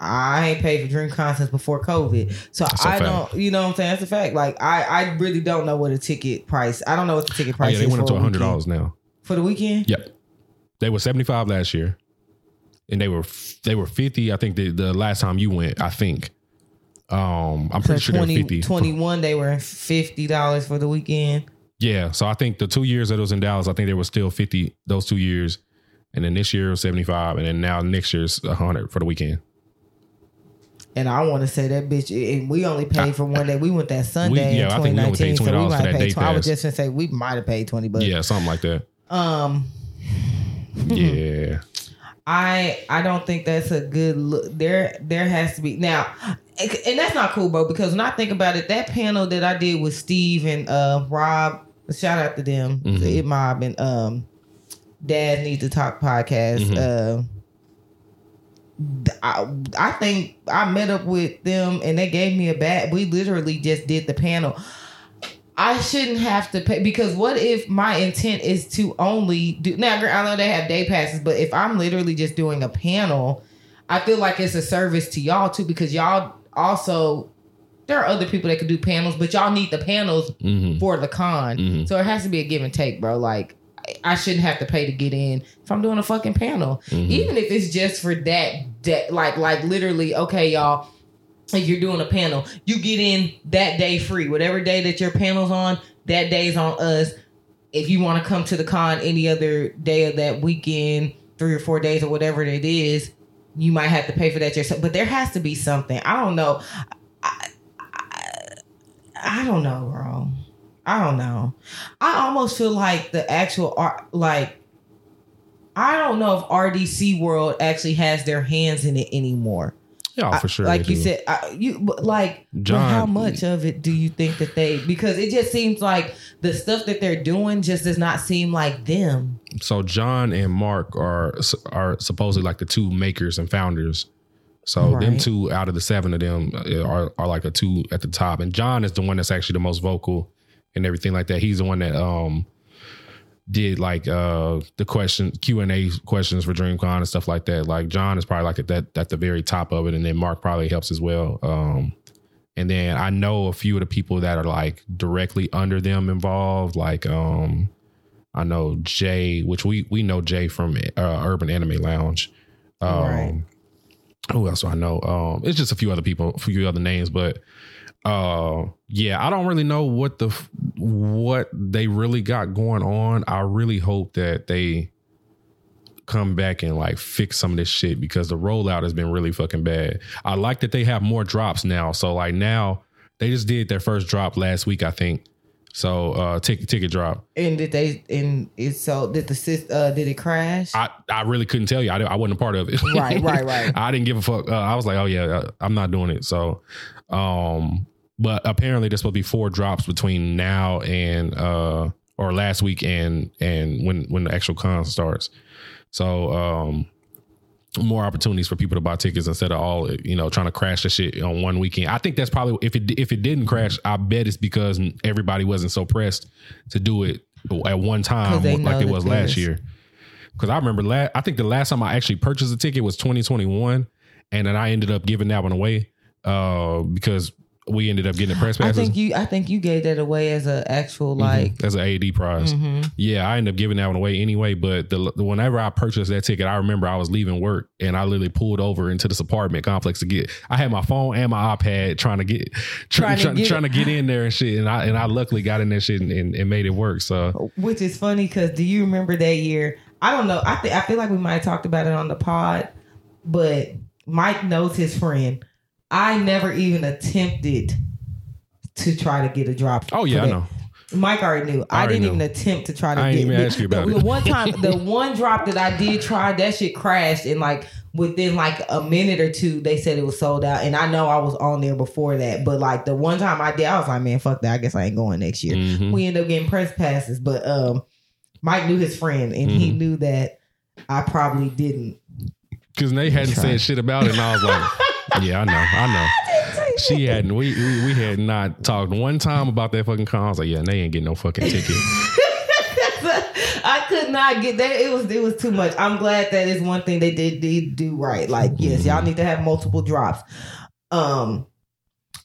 I ain't paid for DreamCon since before COVID, so I fact. don't. You know what I'm saying? That's a fact. Like I, I really don't know what a ticket price. I don't know what the ticket Oh price yeah, they went up to a hundred dollars now. for the weekend. Yep, they were seventy five last year, and they were they were fifty. I think the the last time you went, I think. Um, I'm So pretty sure they were 20, fifty. 21, they were fifty dollars for the weekend. Yeah, so I think the two years that it was in Dallas, I think they were still fifty those two years, and then this year was seventy five, and then now next year's hundred for the weekend. And I want to say that bitch, and we only paid for one day. We went that Sunday yeah, I in think we only paid 2019, so we $20 for might have paid. day 20, I was just gonna say we might have paid twenty bucks. Yeah, something like that. Um, Yeah, I I don't think that's a good look. There there has to be now, and that's not cool, bro. Because when I think about it, that panel that I did with Steve and uh Rob, shout out to them, Mhm. the It Mob and um Dad Needs to Talk podcast. Mhm. Uh, I, I think I met up with them and they gave me a bat. We literally just did the panel. I shouldn't have to pay because what if my intent is to only do now? I know they have day passes, but if I'm literally just doing a panel, I feel like it's a service to y'all too because y'all also there are other people that could do panels, but y'all need the panels hmm for the con. Mhm. So it has to be a give and take, bro. Like I- shouldn't have to pay to get in if I'm doing a fucking panel, Mhm. even if it's just for that. That like like literally, okay, y'all. If you're doing a panel, you get in that day free. Whatever day that your panel's on, that day's on us. If you want to come to the con any other day of that weekend, three or four days or whatever it is, you might have to pay for that yourself. But there has to be something. I don't know. I, I, I don't know, bro. I don't know. I almost feel like the actual art, like, I don't know if RDC World actually has their hands in it anymore. Yeah, for sure. like you do. said, I, you like, John- how much of it do you think that they? Because it just seems like the stuff that they're doing just does not seem like them. so John and Mark are are supposedly like the two makers and founders. So them two out of the seven of them uh, are are like a two at the top, and John is the one that's actually the most vocal and everything like that. He's the one that um did like uh the question Q and A questions for DreamCon and stuff like that. Like John is probably like at that at the very top of it, and then Mark probably helps as well. Um, and then I know a few of the people that are like directly under them involved, like um. I know Jay, which we we know Jay from uh, Urban Anime Lounge. Um, Right. Who else do I know? Um, it's just a few other people, a few other names, but uh, yeah, I don't really know what the what they really got going on. I really hope that they come back and like fix some of this shit because the rollout has been really fucking bad. I like that they have more drops now. So like now they just did their first drop last week, I think. So uh ticket ticket drop. And did they? And it so did the uh Did it crash? I, I really couldn't tell you. I, I wasn't a part of it. Right, right, right. I didn't give a fuck. Uh, I was like, oh yeah, uh, I'm not doing it. So, um, but apparently there's supposed to be four drops between now and uh or last week and and when when the actual con starts. So, um, more opportunities for people to buy tickets instead of all you know trying to crash the shit on one weekend. I think that's probably if it if it didn't crash, I bet it's because everybody wasn't so pressed to do it at one time they like it was last year. Because I remember, last, I think the last time I actually purchased a ticket was 2021, and then I ended up giving that one away uh, because we ended up getting a press passes. I think you. I think you gave that away as an actual Mhm. like. as an AD prize. mhm. Yeah, I ended up giving that one away anyway. But the, the whenever I purchased that ticket, I remember I was leaving work and I literally pulled over into this apartment complex to get. I had my phone and my iPad trying to get trying, Trying to trying, get trying to get in there and shit. And I and I luckily got in there shit and, and, and made it work. So Which is funny because do you remember that year? I don't know. I think I feel like we might have talked about it on the pod, but Mike knows his friend. I never even attempted to try to get a drop. oh yeah, I know. Mike already knew. I, I already didn't knew. even attempt to try to I get. even ask you about the, it. the one time, the one drop that I did try, that shit crashed, and like within like a minute or two, they said it was sold out. And I know I was on there before that, but like the one time I did, I was like, man, fuck that. I guess I ain't going next year. Mhm. We end up getting press passes, but um, Mike knew his friend, and he Mhm. knew that I probably didn't. Because they hadn't said shit about it, and I was like, yeah, I know, I know. I she hadn't. We, we we had not talked one time about that fucking con. I was like, yeah, and they ain't getting no fucking ticket. I could not get that. It was it was too much. I'm glad that is one thing they did, did do right. Like, yes, y'all need to have multiple drops. Um,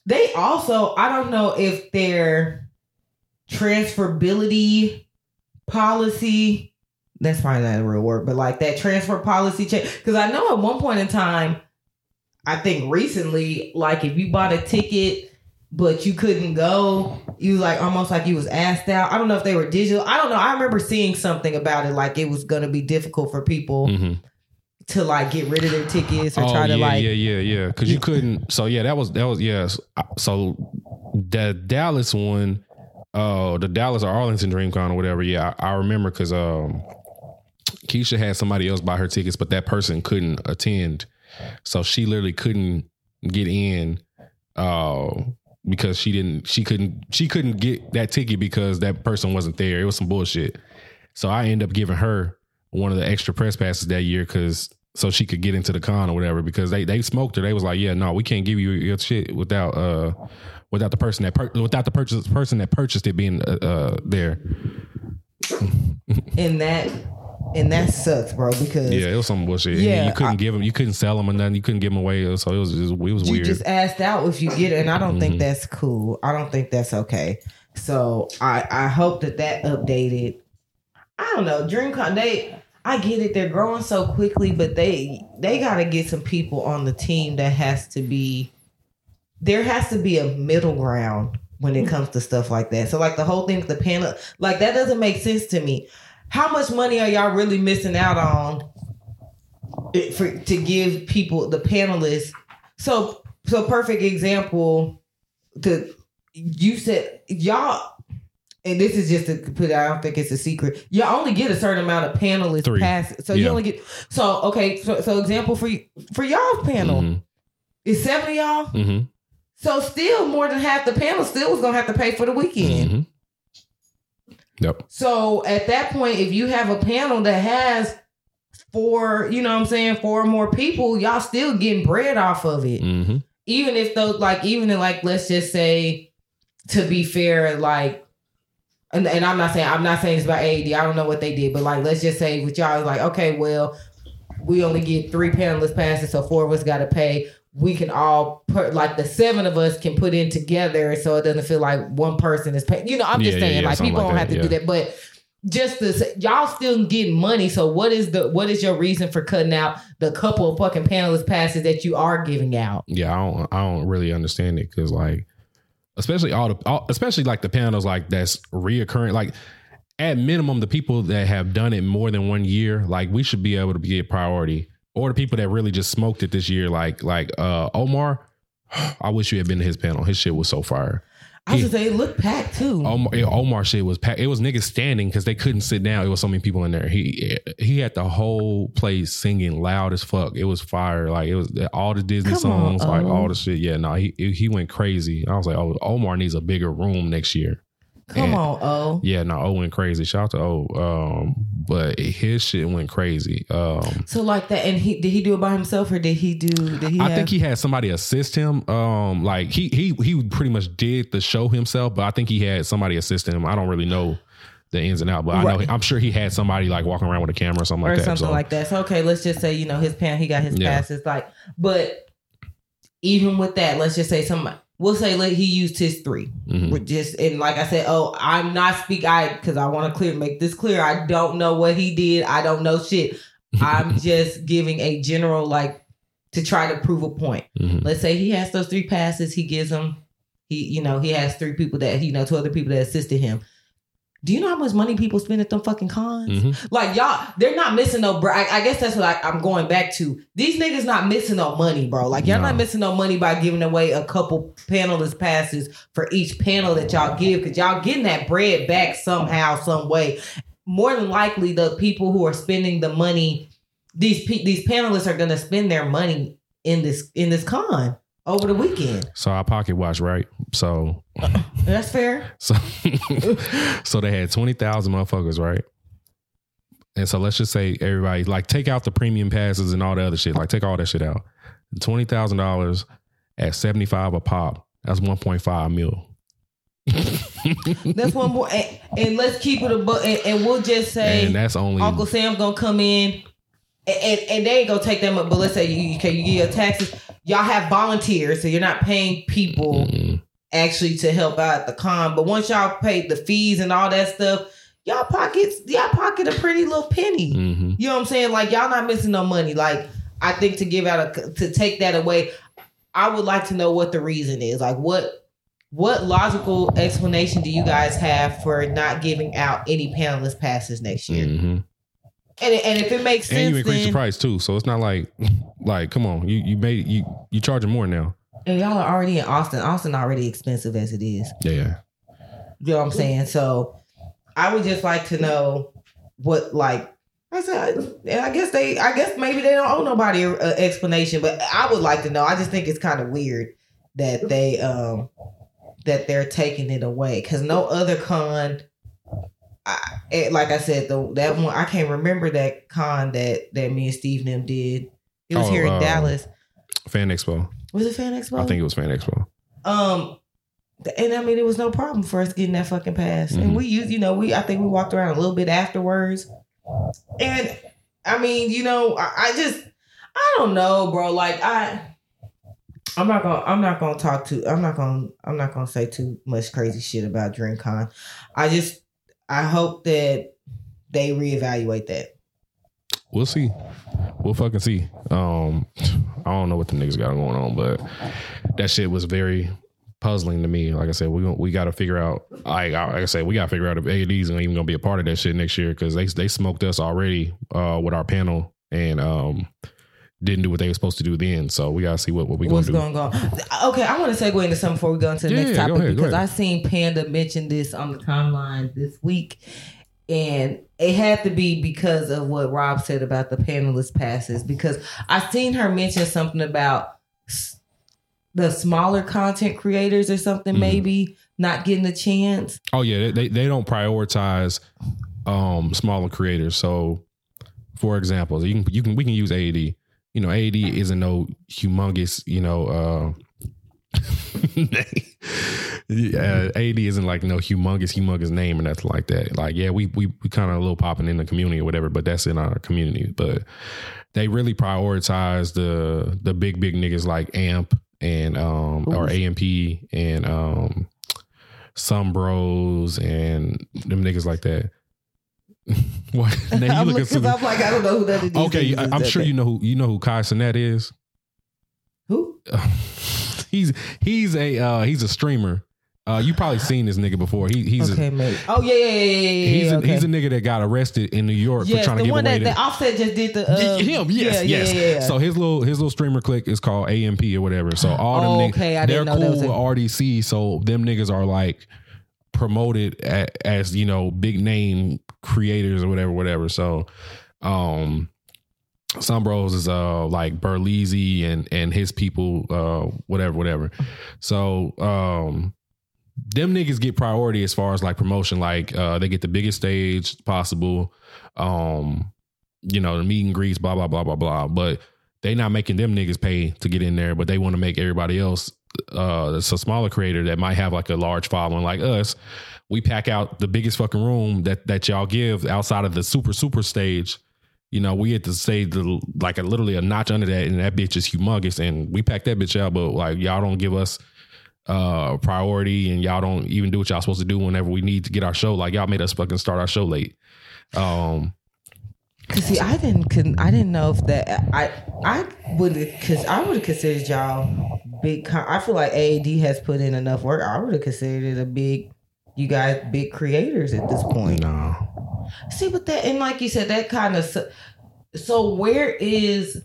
they also I don't know if their transferability policy. That's probably not a real word, but like that transfer policy check. Because I know at one point in time, I think recently, like if you bought a ticket but you couldn't go. You like almost like you was asked out. I don't know if they were digital. I don't know. I remember seeing something about it, like it was gonna be difficult for people Mhm. to like get rid of their tickets or Oh try yeah, to like. yeah, yeah, yeah. Because you couldn't. So yeah, that was that was yes. So the Dallas one, uh, the Dallas or Arlington DreamCon or whatever. Yeah, I, I remember because um, Keisha had somebody else buy her tickets, but that person couldn't attend, so she literally couldn't get in. Uh, because she didn't, she couldn't, she couldn't get that ticket because that person wasn't there. It was some bullshit. So I ended up giving her one of the extra press passes that year because so she could get into the con or whatever because they they smoked her. They was like, yeah, no, we can't give you your shit without uh without the person that per- without the purchase person that purchased it being uh, uh there. And that and that sucks, bro, because Yeah, it was some bullshit. Yeah, you couldn't I- give them, you couldn't sell them or nothing. You couldn't give them away. So it was just, it was you weird. just asked out if you get it, and I don't think Mhm. that's cool. I don't think that's okay. So I I hope that that updated. I don't know. DreamCon they I get it. They're growing so quickly, but they they got to get some people on the team that has to be. There has to be a middle ground when it comes to stuff like that. So like the whole thing with the panel, like that doesn't make sense to me. How much money are y'all really missing out on for to give people the panelists? So so perfect example. To you said y'all, and this is just to put. it I don't think it's a secret. You only get a certain amount of panelists Three. passes. So you only get. So okay. So so example for for y'all's panel hmm is seventy y'all. hmm So still more than half the panel still was gonna have to pay for the weekend. hmm Yep. So at that point, if you have a panel that has four, you know what I'm saying, four more people, y'all still getting bread off of it. hmm Even if those like even in like let's just say to be fair, like and, and I'm not saying I'm not saying it's about AD. I don't know what they did, but like let's just say with y'all like, okay, well, we only get three panelists passes, so four of us gotta pay. We can all put like the seven of us can put in together so it doesn't feel like one person is paying. You know, I'm just Yeah, yeah, saying yeah, like people like don't have that, to do that, but just say, y'all still getting money. So what is the what is your reason for cutting out the couple of fucking panelist passes that you are giving out? yeah, I don't, I don't really understand it because like, especially all the, all, especially like the panels like that's reoccurring. Like, at minimum, the people that have done it more than one year, like we should be able to get priority. Or the people that really just smoked it this year, like like uh Omar. I wish you had been to his panel. His shit was so fire. I was say it looked packed too. Omar, Omar shit was packed. It was niggas standing because they couldn't sit down. It was so many people in there. He he had the whole place singing loud as fuck. It was fire. Like it was all the Disney Come on, songs, like O. all the shit. Yeah, no, he he went crazy. I was like, oh, Omar needs a bigger room next year. Come and- on, oh. Yeah, no, O went crazy. Shout out to O. Um, but his shit went crazy. Um, So like that, and he did he do it by himself or did he do? Did he? I have, think he had somebody assist him. Um, like he he he pretty much did the show himself, but I think he had somebody assisting him. I don't really know the ins and out, but I know Right. I'm sure he had somebody like walking around with a camera or something or like that. something so like that. So okay, let's just say you know his pan, he got his Yeah. passes. Like, but even with that, let's just say some. We'll say like he used his three. mhm. We're just and like I said, oh, I'm not speak I because I want to clear make this clear. I don't know what he did. I don't know shit. I'm just giving a general like to try to prove a point. Mhm. Let's say he has those three passes. He gives them. He you know he has three people that you know two other people that assisted him. Do you know how much money people spend at them fucking cons? Mhm. Like y'all, they're not missing no. Bro, I, I guess that's what I, I'm going back to. These niggas not missing no money, bro. Like y'all No. not missing no money by giving away a couple panelist passes for each panel that y'all give, because y'all getting that bread back somehow, some way. More than likely, the people who are spending the money, these these panelists are gonna spend their money in this in this con over the weekend. So I pocket watch right. So That's fair. so so they had twenty thousand motherfuckers right. And so let's just say everybody like take out the premium passes and all the other shit. Like take all that shit out. Twenty thousand dollars. at 75 a pop. That's 1.5 mil. That's one more. And, and let's keep it a book. And, and we'll just say and that's only Uncle Sam gonna come in, and, and, they ain't gonna take them up. But let's say you you, you get your taxes. Y'all have volunteers, so you're not paying people Mm, actually to help out at the con. But once y'all pay the fees and all that stuff, y'all pockets y'all pocket a pretty little penny. mhm. You know what I'm saying? Like y'all not missing no money. Like I think to give out a to take that away, I would like to know what the reason is. Like what what logical explanation do you guys have for not giving out any panelist passes next year? Mhm. And and if it makes sense, And you increase then, the price too, so it's not like like come on, you you made you you charging more now. and y'all are already in Austin. Austin already expensive as it is. Yeah, You know what I'm saying? So I would just like to know what like I said, and I guess they, I guess maybe they don't owe nobody an explanation, but I would like to know. I just think it's kind of weird that they, um, that they're taking it away because no other con, I, it, like I said, the that one I can't remember that con that that me and Steve and them did. It was Oh, here in um, Dallas. Fan Expo. Was it Fan Expo? I think it was Fan Expo. Um, and I mean, it was no problem for us getting that fucking pass. And Mhm. we used, you know, we I think we walked around a little bit afterwards. And I mean, you know, I, I just I don't know, bro. Like I, I'm not gonna I'm not gonna talk to I'm not gonna I'm not gonna say too much crazy shit about DreamCon. I just I hope that they reevaluate that. We'll see. We'll fucking see. Um, I don't know what the niggas got going on, but that shit was very puzzling to me. Like I said, we we got to figure out. Like, like I said, we got to figure out if AD's even gonna be a part of that shit next year because they they smoked us already uh, with our panel and um didn't do what they were supposed to do then. So we gotta see what what we gonna do. What's going on? Okay, I want to segue into something before we go into the next Yeah, go topic ahead, because I seen Panda mention this on the timeline this week, and it had to be because of what Rob said about the panelist passes. Because I seen her mention something about the smaller content creators or something, Mhm. maybe not getting a chance. Oh yeah, they they, they don't prioritize um smaller creators. So for example, you can you can we can use AD. You know, AD isn't no humongous, you know, uh yeah, AD isn't like no humongous, humongous name or nothing like that. Like, yeah, we we we kind of a little popping in the community or whatever, but that's in our community. But they really prioritize the the big big niggas like Amp and um or AMP and um some bros and them niggas like that. what? Now you looking look- 'cause I'm like, I don't know who that is. okay, I- I'm sure you know who you know who Kai Cenat is. who. he's he's a uh, he's a streamer. Uh, you probably seen this nigga before. He he's Okay, a mate. Oh yeah, yeah, yeah, yeah, yeah. he's a, okay. he's a nigga that got arrested in New York yes, for trying the to give one away that, the, Offset just did the uh, him. Yes, yeah, yes. Yeah, yeah. So his little his little streamer click is called AMP or whatever. So all them Oh, niggas, okay, they're cool with a- RDC. So them niggas are like promoted as you know big name creators or whatever, whatever. So um some bros is uh like Burleezy and and his people uh whatever whatever. So um them niggas get priority as far as like promotion like uh they get the biggest stage possible um you know the meet and greets blah blah blah blah blah but they not making them niggas pay to get in there but they want to make everybody else uh it's a smaller creator that might have like a large following like us we pack out the biggest fucking room that that y'all give outside of the super super stage you know, we had to say the like a literally a notch under that, and that bitch is humongous, and we packed that bitch out. But like y'all don't give us uh priority, and y'all don't even do what y'all supposed to do whenever we need to get our show. Like y'all made us fucking start our show late. Um, Cause see, I didn't, I didn't know if that I, I would, cause I would have considered y'all big. Con- I feel like AAD has put in enough work. I would have considered it a big, you guys big creators at this point. no, See, but that and like you said, that kind of. So, so where is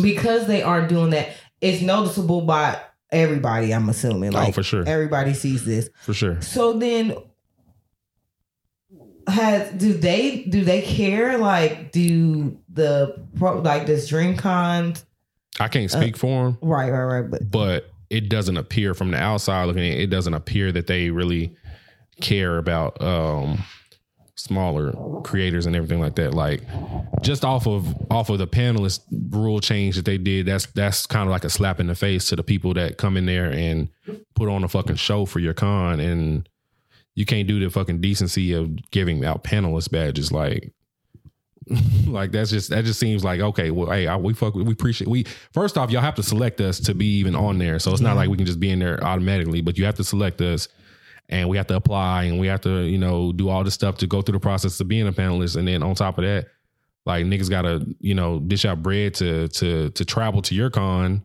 because they aren't doing that? It's noticeable by everybody. I'm assuming, oh, like oh for sure, everybody sees this. for sure. So then has do they do they care like do the pro like does DreamCon I can't speak uh, for them, right right right but but it doesn't appear from the outside looking in, it doesn't appear that they really care about um smaller creators and everything like that. Like just off of off of the panelist rule change that they did, that's that's kind of like a slap in the face to the people that come in there and put on a fucking show for your con and you can't do the fucking decency of giving out panelist badges like like that's just that just seems like okay well hey I, we fuck we appreciate we first off y'all have to select us to be even on there so it's not like we can just be in there automatically but you have to select us and we have to apply and we have to you know do all this stuff to go through the process of being a panelist and then on top of that like niggas gotta you know dish out bread to to to travel to your con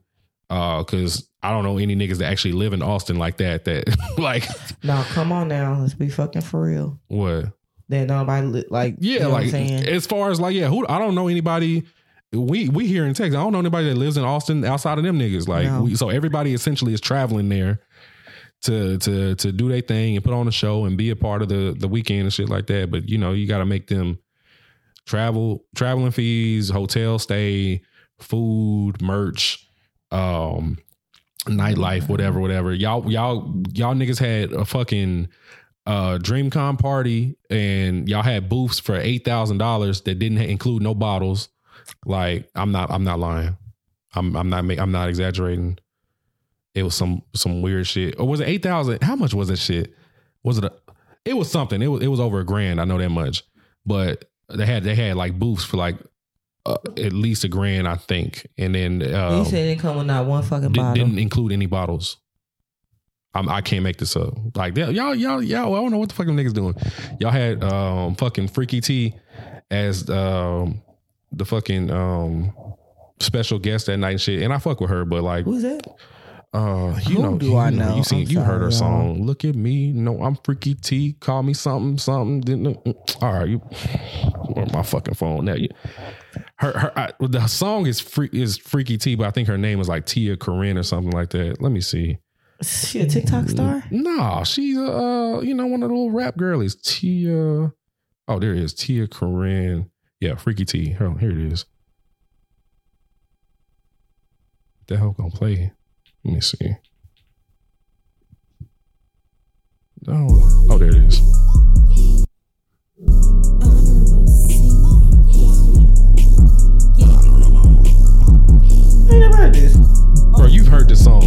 uh because i don't know any niggas that actually live in austin like that that like No, come on now. Let's be fucking for real. what That nobody li- like. yeah you know what like I'm saying? as far as like yeah who i don't know anybody we we here in texas i don't know anybody that lives in austin outside of them niggas like No. we, so everybody essentially is traveling there to to to do their thing and put on a show and be a part of the the weekend and shit like that. But you know, you got to make them travel traveling fees, hotel stay, food, merch, um, nightlife, whatever, whatever. Y'all y'all y'all niggas had a fucking uh DreamCon party and y'all had booths for eight thousand dollars that didn't include no bottles. Like I'm not I'm not lying. I'm I'm not I'm not exaggerating. It was some some weird shit. Or was it eight thousand? How much was that shit? Was it a it was something. It was it was over a grand, I know that much. But they had they had like booths for like uh, at least a grand, I think. And then uh, you said it didn't come with not one fucking bottle. didn't include any bottles. I'm, I can't make this up. Like y'all, y'all, y'all. I don't know what the fucking niggas doing. Y'all had um fucking Freaky T as um the fucking um special guest that night and shit. And I fuck with her, but like Who's that? uh, you Who know, do you I know? You seen, I'm you heard her sorry, y'all. song. Look at me, no, I'm Freaky T. Call me something, something. Didn't all right? You on my fucking phone now. You, her, her, I, the song is free is Freaky T, but I think her name is like Tia Corine or something like that. Let me see. She a TikTok star? No, she's a uh, you know, one of the little rap girlies. Tia. Oh, there it is. Tia Corine. Yeah, Freaky T. Oh, here it is. The hell gonna play? Let me see. Oh, oh, there it is. I ain't never heard this. Bro, you've heard this song.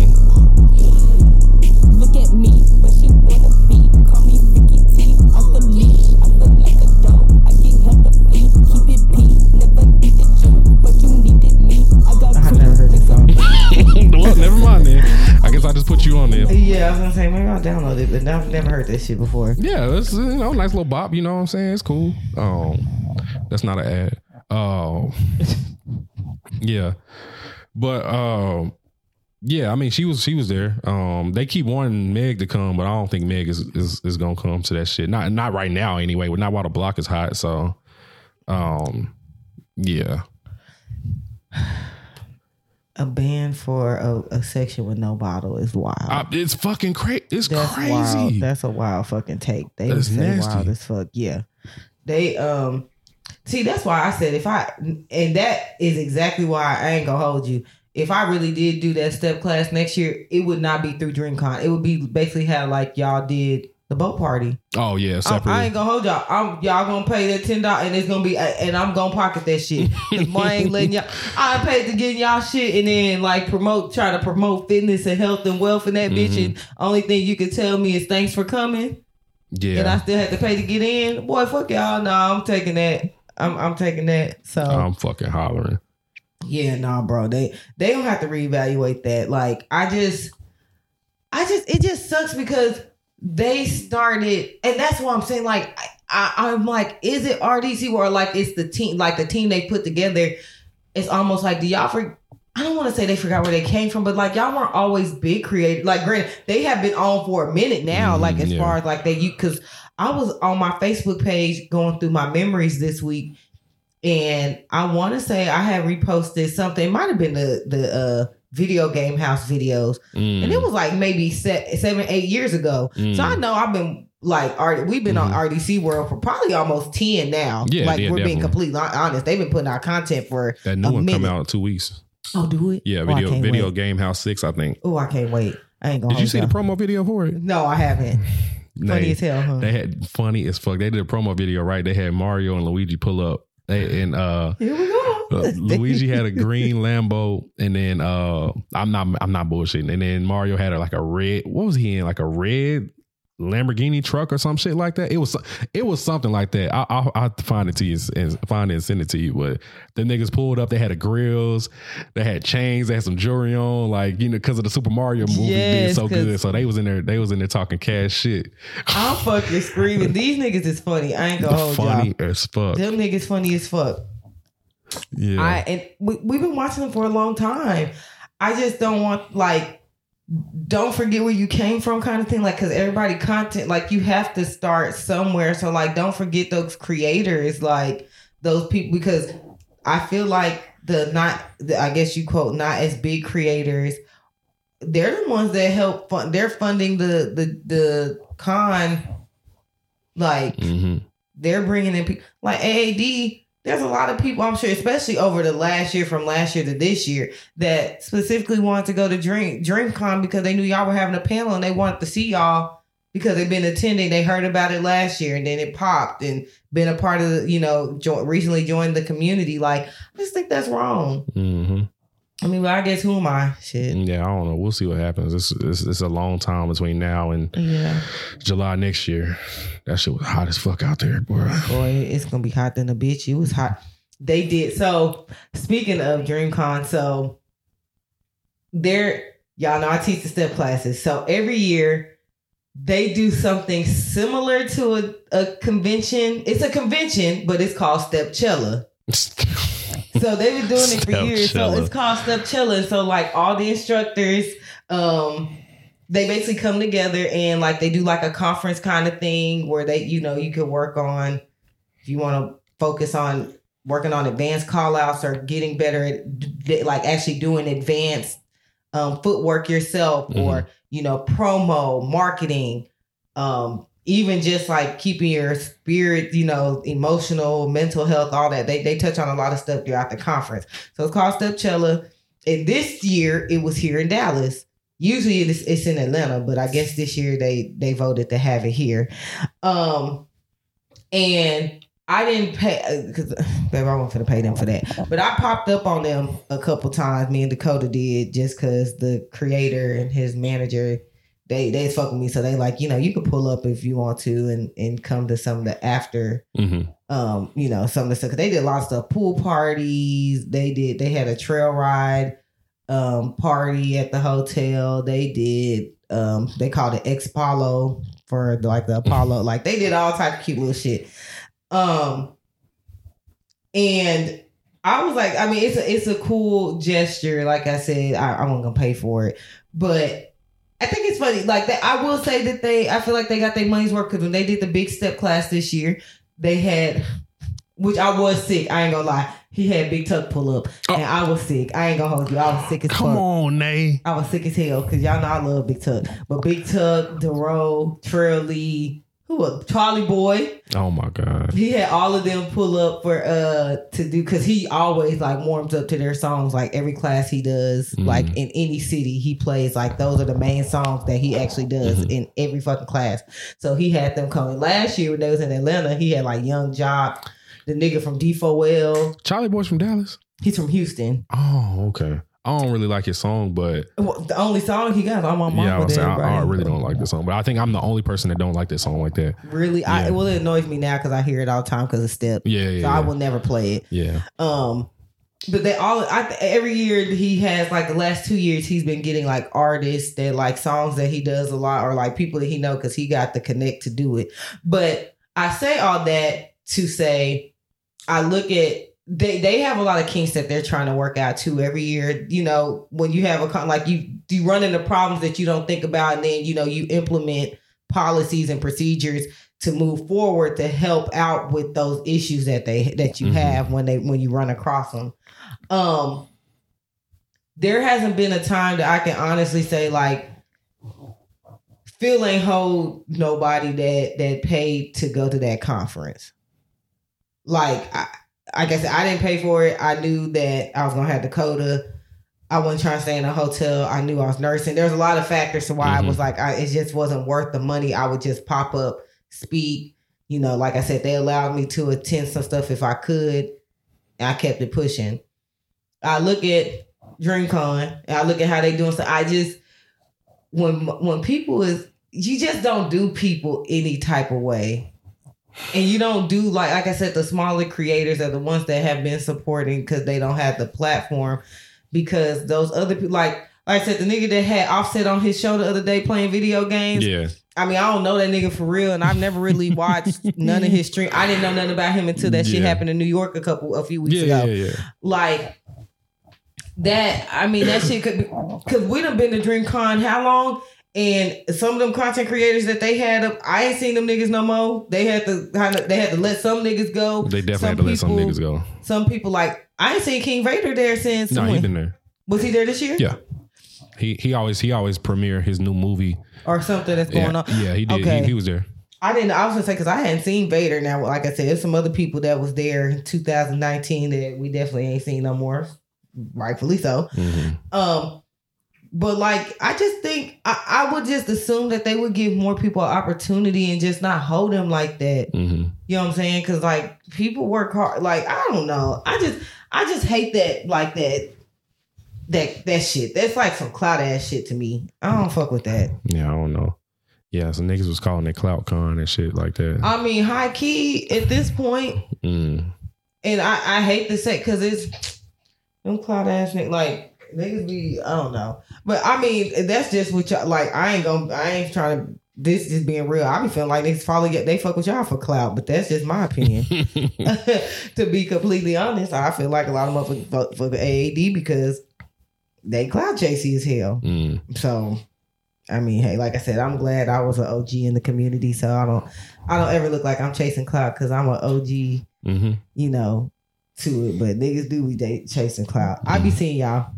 Never mind then. I guess I just put you on there. yeah, I was gonna say maybe I'll download it, but I've never heard this shit before. Yeah, it's you know, nice little bop. You know what I'm saying? It's cool. Um, that's not an ad. Oh, yeah, but um, yeah. I mean, she was she was there. Um, they keep wanting Meg to come, but I don't think Meg is is, is gonna come to that shit. Not not right now anyway. Not while the block is hot. So, um, yeah. A ban for a, a section with no bottle is wild. It's fucking crazy. It's That's crazy. wild. That's a wild fucking take. They That's nasty. wild as fuck. Yeah. They um see that's why I said if I and that is exactly why I ain't gonna hold you. If I really did do that step class next year, it would not be through DreamCon. It would be basically how like y'all did the boat party. oh yeah, separately. I ain't gonna hold y'all. I'm y'all gonna pay that ten dollars, and it's gonna be, and I'm gonna pocket that shit. I ain't letting y'all. I paid to get y'all shit, and then like promote, try to promote fitness and health and wealth and that bitch. And mm-hmm. only thing you can tell me is thanks for coming, yeah. and I still had to pay to get in. Boy, fuck y'all. No, I'm taking that. I'm I'm taking that. So I'm fucking hollering. yeah, nah, bro. They they don't have to reevaluate that. Like I just I just it just sucks because they started and that's why I'm saying. Like I, I'm like, is it RDC or like it's the team like the team they put together? It's almost like do y'all for I don't want to say they forgot where they came from, but like y'all weren't always big creative. Like, granted, they have been on for a minute now. Mm, like as yeah. far as like they, you because I was on my Facebook page going through my memories this week, and I want to say I had reposted something. It might have been the the uh, video game house videos, Mm, and it was like maybe se- seven, eight years ago. mm. So I know I've been like we've been on RDC World for probably almost ten now. Yeah, like yeah, we're being completely honest. They've been putting out content for that new a one come out in two weeks. oh, do it. Yeah, Oh, video can't video wait. game house six, I think. Oh, I can't wait. I ain't gonna. Did you see the promo video for it? No, I haven't. Funny They- as hell, huh? They had funny as fuck. They did a promo video, right? They had Mario and Luigi pull up, They- and uh, Here we go. uh, Luigi had a green Lambo, and then uh, I'm not I'm not bullshitting. And then Mario had a, like a red. What was he in? Like a red Lamborghini truck or some shit like that. It was it was something like that. I, I'll, I'll find it to you and find it and send it to you. But the niggas pulled up. They had the grills. They had chains. They had some jewelry on. Like you know, because of the Super Mario movie being Yes, so 'cause- good. So they was in there. They was in there talking cash shit. I'm fucking screaming. These niggas is funny. I ain't gonna hold Funny y'all. as fuck. Them niggas funny as fuck. Yeah. I and we, we've been watching them for a long time. I just don't want like don't forget where you came from kind of thing like because everybody content like you have to start somewhere so like don't forget those creators like those people because i feel like the not the, i guess you quote not as big creators they're the ones that help fund they're funding the the the con like hmm they're bringing in people like AAD. There's a lot of people, I'm sure, especially over the last year, from last year to this year, that specifically wanted to go to Dream DreamCon because they knew y'all were having a panel and they wanted to see y'all because they've been attending. They heard about it last year and then it popped and been a part of the, you know, jo- recently joined the community. Like, I just think that's wrong. hmm I mean, well, I guess who am I? Shit. Yeah, I don't know. We'll see what happens. It's, it's, it's a long time between now and Yeah. July next year. That shit was hot as fuck out there, boy. Boy, it's gonna be hot than a bitch. It was hot. They did so. Speaking of DreamCon, so there, y'all know I teach the step classes. So every year they do something similar to a, a convention. It's a convention, but it's called Stepcella. So they've been doing it for years. So it's called Stepcella. So like all the instructors, um, they basically come together and like they do like a conference kind of thing where they, you know, you could work on if you want to focus on working on advanced call outs or getting better at like actually doing advanced um, footwork yourself or you know promo marketing um even just like keeping your spirit you know emotional mental health all that they, they touch on a lot of stuff throughout the conference so it's called stepcella and this year it was here in dallas usually it's, it's in atlanta but i guess this year they they voted to have it here um and I didn't pay because baby, I wasn't gonna pay them for that. But I popped up on them a couple times. Me and Dakota did just because the creator and his manager they they fuck with me, so they like you know you can pull up if you want to and and come to some of the after hmm um you know some of the stuff. 'Cause they did a lot of stuff, pool parties. They did they had a trail ride um party at the hotel. They did um they called it X Apollo for like the Apollo. like they did all type of cute little shit. Um, and I was like, I mean, it's a it's a cool gesture. Like I said, I, I wasn't gonna pay for it, but I think it's funny. Like that, I will say that they, I feel like they got their money's worth because when they did the big step class this year, they had, which I was sick. I ain't gonna lie. He had Big Tuck pull up, oh. and I was sick. I ain't gonna hold you. I was sick as hell. Come fuck. on, Nay. I was sick as hell because y'all know I love Big Tuck. But Big Tuck, Dero, Trail Lee, who was Charlie Boy, Oh my god. he had all of them pull up for uh to do because he always like warms up to their songs like every class he does Mhm. like in any city he plays like those are the main songs that he actually does Mhm. in every fucking class so he had them coming last year when they was in atlanta he had like young joc the nigga from d4l Charlie Boy's from Dallas. he's from houston Oh, okay. I don't really like his song, but Well, the only song he got is on my mama yeah, I, saying, I, I really don't like this song. But I think I'm the only person that don't like this song like that. Really, I Yeah. well, it annoys me now because I hear it all the time because of Step. Yeah, yeah, So I will never play it. yeah. Um, but they all I every year he has like the last two years he's been getting like artists that like songs that he does a lot or like people that he know because he got the connect to do it. But I say all that to say I look at they they have a lot of kinks that they're trying to work out too every year. You know, when you have a con like you you run into problems that you don't think about, and then you know you implement policies and procedures to move forward to help out with those issues that they that you Mhm. have when they when you run across them. Um, there hasn't been a time that I can honestly say like Phil ain't hold nobody that that paid to go to that conference. Like I like I said, I didn't pay for it. I knew that I was gonna have Dakota. I wasn't trying to stay in a hotel. I knew I was nursing. There's a lot of factors to why I Mhm. was like, I, it just wasn't worth the money. I would just pop up, speak. You know, like I said, they allowed me to attend some stuff if I could. And I kept it pushing. I look at DreamCon and I look at how they doing stuff. I just when when people is you just don't do people any type of way. And you don't do like like I said, the smaller creators are the ones that have been supporting because they don't have the platform. Because those other people like like I said, the nigga that had offset on his show the other day playing video games. Yeah. I mean, I don't know that nigga for real, and I've never really watched none of his stream. I didn't know nothing about him until that shit happened in New York a couple a few weeks Yeah, ago yeah, yeah. like that i mean that shit could be because we done been to dreamcon how long and some of them content creators that they had up i ain't seen them niggas no more they had to kind of they had to let some niggas go They definitely Some had to let some niggas go. some people like i ain't seen king vader there since No, when? he been there. was he there this year Yeah. He he always he always premiere his new movie. or something that's going Yeah, on yeah, he did. Okay. He, he was there. I didn't. I was gonna say because I hadn't seen Vader. Now, like I said, there's some other people that was there in 2019 that we definitely ain't seen no more. Rightfully so. Mhm. Um, but like I just think I, I would just assume that they would give more people an opportunity and just not hold them like that. Mhm. You know what I'm saying? Because like people work hard. Like I don't know. I just I just hate that like that that that shit. That's like some cloud ass shit to me. I don't fuck with that. Yeah, I don't know. Yeah, some niggas was calling it Clout Con and shit like that. I mean, high key at this point, Mm. and I, I hate to say because it's them cloud ass niggas like niggas be I don't know, but I mean that's just what y'all like. I ain't gonna I ain't trying to. This just being real. I be feeling like niggas follow they fuck with y'all for clout, but that's just my opinion. to be completely honest, I feel like a lot of motherfuckers fuck for the AAD because they cloud chasey as hell. Mm. So, I mean, hey, like I said, I'm glad I was an OG in the community. So I don't, I don't ever look like I'm chasing clout because I'm an OG, hmm you know, to it. But niggas do be chasing clout. I be seeing y'all.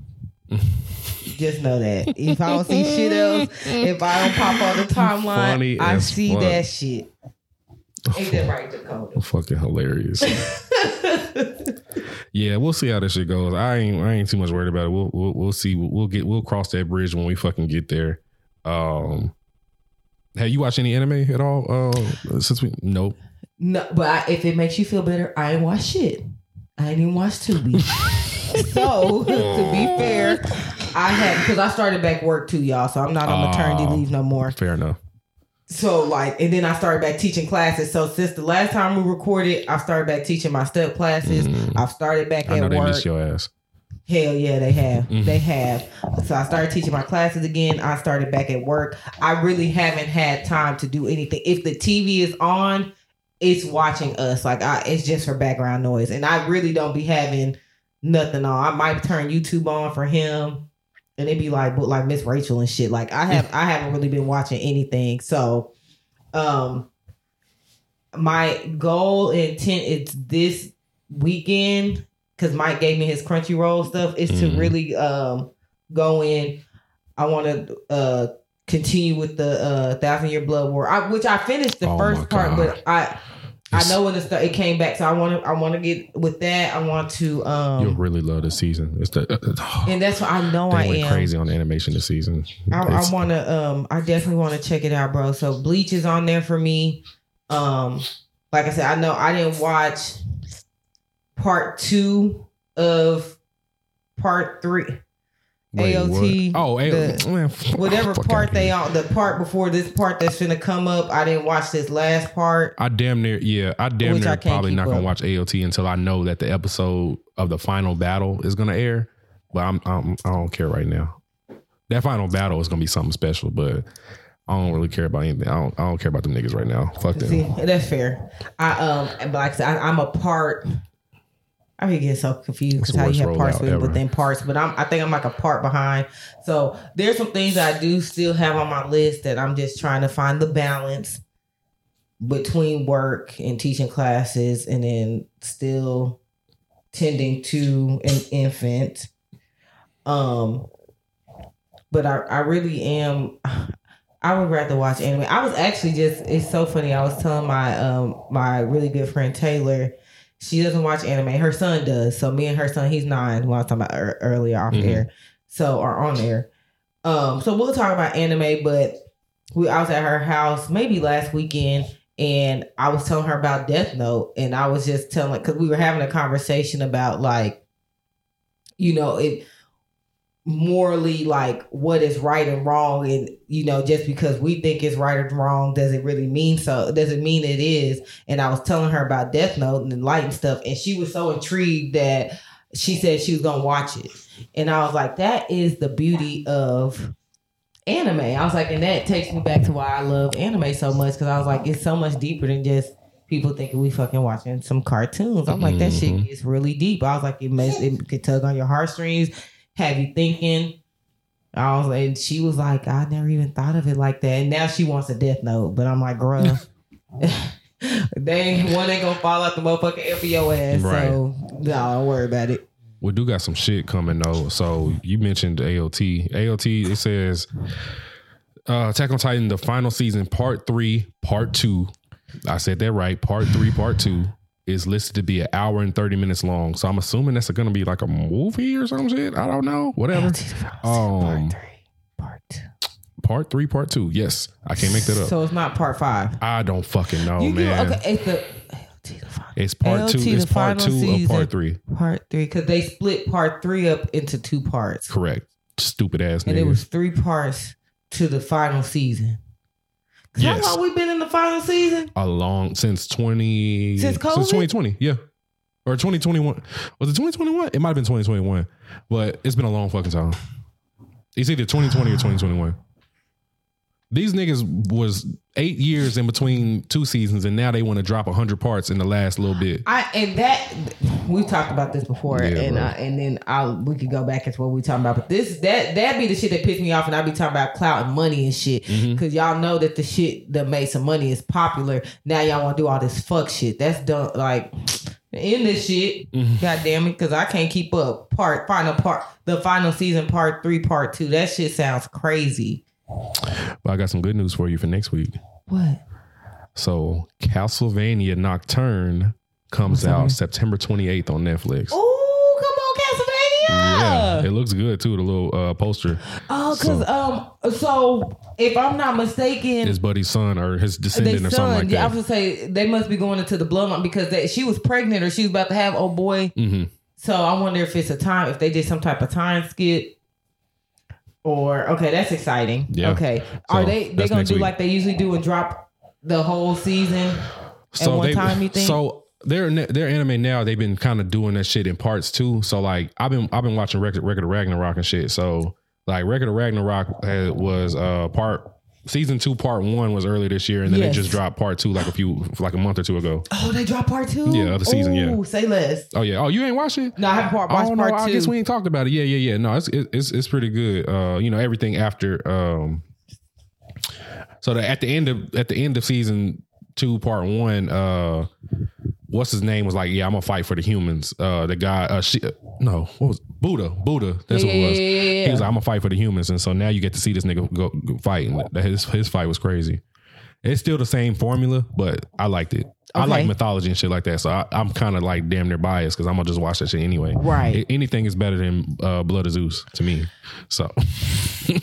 Just know that if I don't see shit else, if I don't pop on the timeline, Funny I as see fuck. that shit. Ain't that right, Dakota? Fucking hilarious. yeah, we'll see how this shit goes. I ain't I ain't too much worried about it. We'll we'll, we'll see. We'll get we'll cross that bridge when we fucking get there. Um, have you watched any anime at all? Uh, since we nope. No, but I, if it makes you feel better, I ain't watch shit. I ain't even watch Tubi. so to be fair, I had because I started back work too, y'all. So I'm not on maternity Oh. leave no more. Fair enough. So like, and then I started back teaching classes. So since the last time we recorded, I started back teaching my step classes. Mm. I've started back I know at they work. miss your ass. Hell yeah, they have. Mhm. They have. So I started teaching my classes again. I started back at work. I really haven't had time to do anything. If the TV is on, it's watching us. Like I, it's just for background noise, and I really don't be having nothing on. I might turn YouTube on for him, and it'd be like, but like Miss Rachel and shit. Like I have, I haven't really been watching anything. So, um, my goal and intent is this weekend because Mike gave me his Crunchyroll stuff is to Mhm. really um go in. I want to uh continue with the uh Thousand Year Blood War, I, which I finished the Oh first part, but I. I know when it, it came back, so I want to. I want to get with that. I want to, You'll um, really love the season. It's the and that's what I know I went am. crazy on the animation this season. I, I want to. Um, I definitely want to check it out, bro. So Bleach is on there for me. Um, like I said, I know I didn't watch part two of part three. Wait, AOT, what? Oh, A- the- man, Whatever fuck part they here. on, the part before this part that's gonna come up. I didn't watch this last part. I damn near, yeah, I damn Which I near can't probably not gonna up. watch AOT until I know that the episode of the final battle is gonna air. But I'm, I'm I don't care right now. That final battle is gonna be something special, but I don't really care about anything. I don't, I don't care about them niggas right now. Fuck them. See, that's fair. I um, but like I said, I, I'm a part. I be getting so confused because how you have parts rollout with, ever. within parts, but I'm I think I'm like a part behind. So there's some things I do still have on my list that I'm just trying to find the balance between work and teaching classes, and then still tending to an infant. Um, but I I really am. I would rather watch anime. I was actually just it's so funny. I was telling my um my really good friend Taylor, she doesn't watch anime. Her son does. So me and her son, he's nine. When I was talking about ear- earlier off Mhm. air. so are on there. Um, so we'll talk about anime, but we I was at her house maybe last weekend and I was telling her about Death Note and I was just telling because we were having a conversation about like, you know, it morally like what is right and wrong and you know just because we think it's right or wrong does it really mean so does it mean it is? And i was telling her about death note and the light and stuff and she was so intrigued that she said she was gonna watch it. And i was like that is the beauty of anime. I was like and that takes me back to why i love anime so much because i was like it's so much deeper than just people thinking we fucking watching some cartoons. I'm like that shit mm-hmm. is really deep. I was like it makes it could tug on your heartstrings have you thinking. I was like, she was like, I never even thought of it like that. And now she wants a death note, but I'm like, bruh, they one ain't gonna fall out the motherfucking your ass. So no, don't worry about it. We do got some shit coming though. So you mentioned AOT. AOT it says uh Attack on Titan, the final season, part three, part two. I said that right. Part three, part two is listed to be an hour and 30 minutes long. So I'm assuming that's gonna be like a movie or some shit. I don't know. Whatever. Um, part three, part two. Part three, part two. Yes. I can't make that up. So it's not part five. I don't fucking know, you do man. okay. It's the AOT, the final, It's part two. It's part final two of part three. part three because they split part three up into two parts, Correct. Stupid ass and nigga. it was three parts to the final season. Yes. How long we been in the final season? a long since twenty Since COVID? since 2020, yeah, or twenty twenty one. Was it twenty twenty one? It might have been twenty twenty one, but it's been a long fucking time. It's either twenty twenty or twenty twenty one. These niggas was eight years in between two seasons, and now they want to drop hundred parts in the last little bit. I and that we've talked about this before, Yeah, and uh, and then I'll we could go back into what we talking about. But this that that be the shit that pissed me off, and I be talking about clout and money and shit because y'all know that the shit that made some money is popular. Now y'all want to do all this fuck shit. That's done. Like in this shit, Mhm. god damn it, because I can't keep up. Part final part, the final season, part three, part two. That shit sounds crazy. But I got some good news for you for next week. What? So Castlevania Nocturne comes out September twenty eighth on Netflix. Oh, come on, Castlevania! Yeah, it looks good too. The little uh, poster. Oh, because um, so if I'm not mistaken, His buddy's son or his descendant or something like yeah, I was gonna say they must be going into the bloodline because they, she was pregnant or she was about to have oh boy. Mm-hmm. So I wonder if it's a time if they did some type of time skip. Or okay, that's exciting. Yeah. Okay, are they they gonna do week. like they usually do and drop the whole season? So one they, time, you think? So their their anime now they've been kind of doing that shit in parts too. So like I've been I've been watching Record Record of Ragnarok and shit. So like Record of Ragnarok had, was uh part season two part one was earlier this year and then Yes. they just dropped part two like a few like a month or two ago. Oh, they dropped part two. Yeah, other season, yeah. Say less. Oh yeah. Oh you ain't watched it? No, I haven't part, watched oh no, part I two. guess we ain't talked about it. Yeah, yeah, yeah. No, it's it's it's pretty good. Uh, you know everything after um. So the, at the end of at the end of season two, part one, uh, what's his name was like, yeah, I'm gonna fight for the humans. Uh, the guy, uh, she, uh, no, what was Buddha? Buddha. That's Yeah, what it was. yeah, yeah, He was like, I'm gonna fight for the humans, and so now you get to see this nigga go, go fight, and his his fight was crazy. It's still the same formula, but I liked it. I like mythology and shit like that, so I, I'm kind of like damn near biased because I'm gonna just watch that shit anyway. Right. A- anything is better than uh, Blood of Zeus to me. So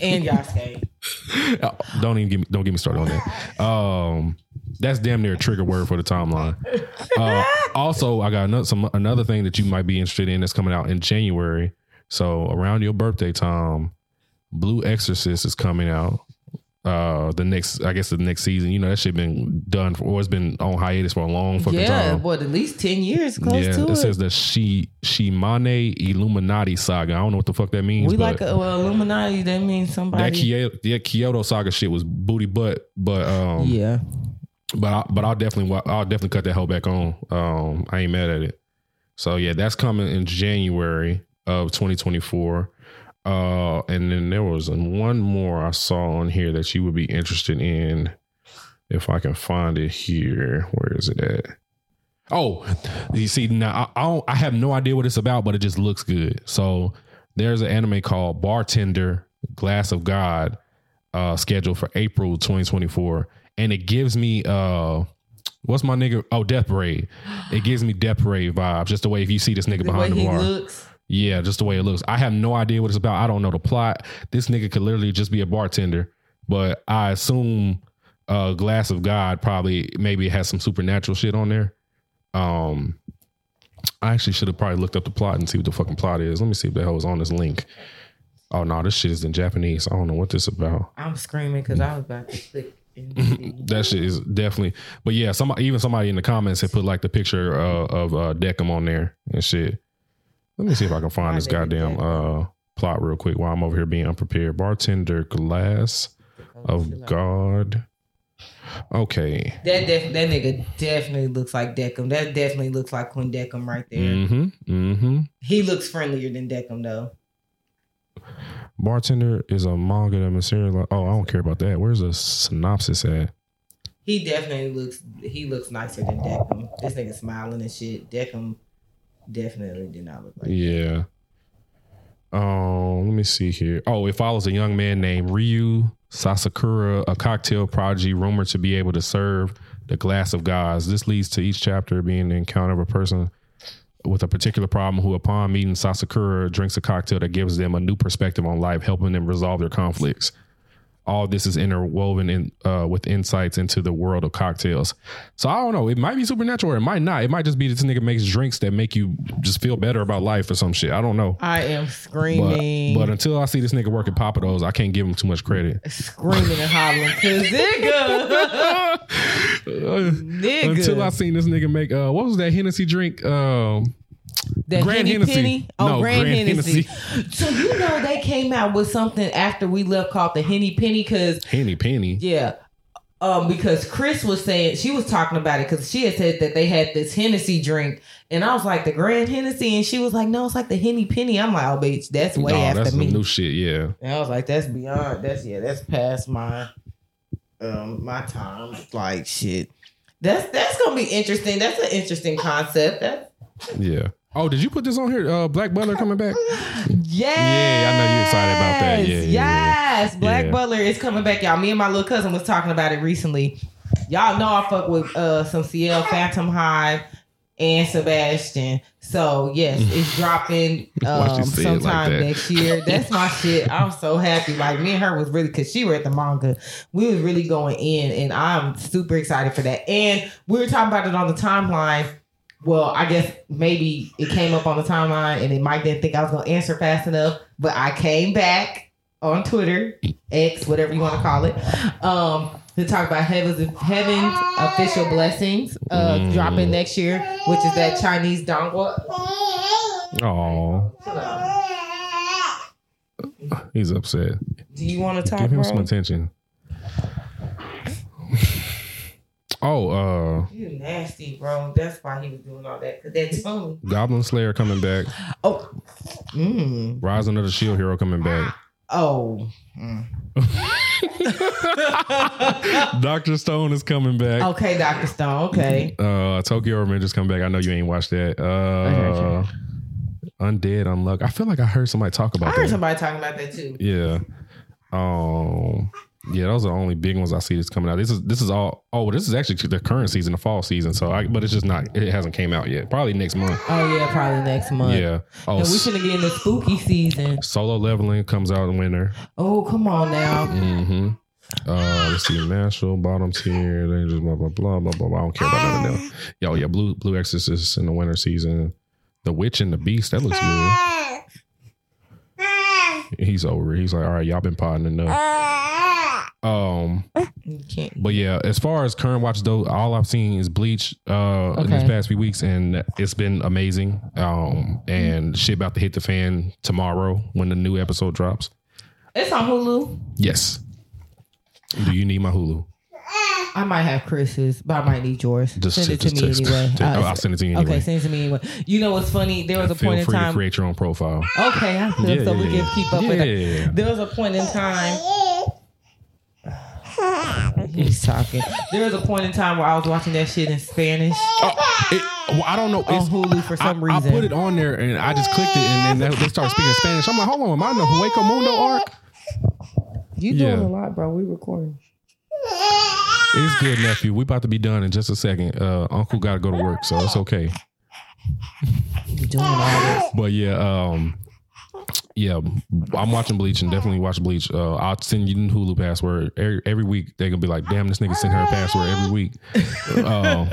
and Yasuke. don't even get me, don't get me started on that. Um, that's damn near a trigger word for the timeline. Uh, also, I got another some another thing that you might be interested in that's coming out in January. So around your birthday Tom, Blue Exorcist is coming out. Uh, the next, I guess the next season. You know that shit been done for, or it's been on hiatus for a long fucking time. Yeah, time. what at least ten years close yeah, to it, it. says the she Shimane Illuminati saga. I don't know what the fuck that means. we like a, well, Illuminati. That means that somebody. Kyoto, that Kyoto saga shit was booty butt, but um, yeah, but I, but I'll definitely I'll definitely cut that hell back on. Um, I ain't mad at it. So yeah, that's coming in January of 2024. Uh, and then there was one more I saw on here that you would be interested in, if I can find it here. Where is it at? Oh, you see now I I, don't, I have no idea what it's about, but it just looks good. So there's an anime called Bartender Glass of God, uh, scheduled for April 2024, and it gives me uh, what's my nigga? Oh, Death Parade. It gives me Death Parade vibes, just the way if you see this nigga the behind the he bar. looks. Yeah, just the way it looks. I have no idea what it's about. I don't know the plot. This nigga could literally just be a bartender, but I assume uh Glass of God probably maybe has some supernatural shit on there. Um I actually should have probably looked up the plot and see what the fucking plot is. Let me see if the hell is on this link. Oh no, this shit is in Japanese. I don't know what this about. I'm screaming because I was about to click. That shit is definitely. But yeah, somebody even somebody in the comments had put like the picture uh, of uh, Deckham on there and shit. Let me see if I can find this goddamn uh, plot real quick while I'm over here being unprepared. Bartender glass of God. Okay. That def- that nigga definitely looks like Deckham. That definitely looks like Quinn Deckham right there. Mm-hmm. Mm-hmm. He looks friendlier than Deckham though. Bartender is a manga that material. Oh, I don't care about that. Where's the synopsis at? He definitely looks he looks nicer than Deckham. This nigga smiling and shit. Deckham definitely did not look like Yeah. Um, let me see here. Oh, it follows a young man named Ryu Sasakura, a cocktail prodigy rumored to be able to serve the glass of gods. This leads to each chapter being the encounter of a person with a particular problem who, upon meeting Sasakura, drinks a cocktail that gives them a new perspective on life, helping them resolve their conflicts. All this is interwoven in uh, with insights into the world of cocktails. So I don't know. It might be supernatural, or it might not. It might just be this nigga makes drinks that make you just feel better about life or some shit. I don't know. I am screaming. but until I see this nigga work at Pappadeaux, I can't give him too much credit. screaming and hollering cause nigga nigga Until I seen this nigga make uh what was that Hennessy drink? Um that Grand Henny Hennessy. Penny? Oh, No, Grand, Grand Hennessy. Hennessy. So you know they came out with something after we left called the Henny Penny because Henny Penny. yeah. Um, because Chris was saying she was talking about it because she had said that they had this Hennessy drink, and I was like the Grand Hennessy, and she was like, "No, it's like the Henny Penny." I'm like, "Oh, bitch, that's way no, after that's me." new shit, yeah. And I was like, that's beyond that's yeah, that's past my um my time. Like shit. That's that's gonna be interesting. That's an interesting concept. That Yeah. Oh, did you put this on here? Uh Black Butler coming back? yes. Yeah, I know you're excited about that. Yeah, yeah, yeah. yes. Black Yeah. Butler is coming back, y'all. Me and my little cousin was talking about it recently. Y'all know I fuck with uh some Ciel Phantomhive and Sebastian. So yes, it's dropping um it like sometime next year. That's my shit. I'm so happy. Like me and her was really cause she read the manga. We was really going in and I'm super excited for that. And we were talking about it on the timeline. Well, I guess maybe it came up on the timeline and it might didn't think I was gonna answer fast enough, but I came back on Twitter, X, whatever you want to call it, um, to talk about heaven's heaven's official blessings uh Mm. dropping next year, which is that Chinese donghua. Oh, he's upset. Do you want to talk, Give him bro? some attention. Oh, uh You nasty, bro. That's why he was doing all that. Cause that Tony. Goblin Slayer coming back. Oh, mm. Rising of the Shield Hero coming back. oh. Mm. Doctor Stone is coming back. Okay, Doctor Stone. Okay. Uh, Tokyo Revengers come back. I know you ain't watched that. Uh, Undead Unluck. I feel like I heard somebody talk about. I heard that. somebody talking about that too. Yeah. Um. Yeah, those are the only big ones I see that's coming out. This is this is all. Oh, this is actually the current season, the fall season. So, I but it's just not. It hasn't came out yet. Probably next month. Oh yeah, probably next month. Yeah. Oh, And we s- finna get in the spooky season. solo leveling comes out in winter. Oh, come on now. Mm-hmm. Uh, let's see, Nashville, bottom tier, they just blah blah blah blah blah. blah. I don't care about none of them. Yo, yeah, Blue Blue Exorcist in the winter season. The Witch and the Beast, that looks good. He's over. it. He's like, all right, y'all been potting enough. Um, You can't. but yeah, as far as current watch though, all I've seen is Bleach uh in these past few weeks, and it's been amazing. Um, and shit about to hit the fan tomorrow when the new episode drops. It's on Hulu. Yes. Do you need my Hulu? I might have Chris's, but I might need yours. Just- send it to just me text- anyway. te- Uh, I'll send it to you anyway. Okay, send it to me anyway. You know what's funny? There was a Feel point in free to time. create your own profile. Okay, I feel so we Yeah. can keep up with that. Yeah. There was a point in time. He's talking. There was a point in time where I was watching that shit in Spanish Oh, it, well, I don't know. on It's, Hulu for some I, reason. I put it on there and I just clicked it and then they, they started speaking Spanish. I'm like, hold on, am I in the Hueco Mundo arc? you yeah. doing a lot, bro. We recording. It's good, nephew. We about to be done in just a second. Uh, Uncle got to go to work, so it's okay. You doing all this? But yeah, um, yeah, I'm watching Bleach and definitely watch Bleach. Uh, I'll send you the Hulu password every, every week. They're gonna be like, "Damn, this nigga sent her a password every week." um,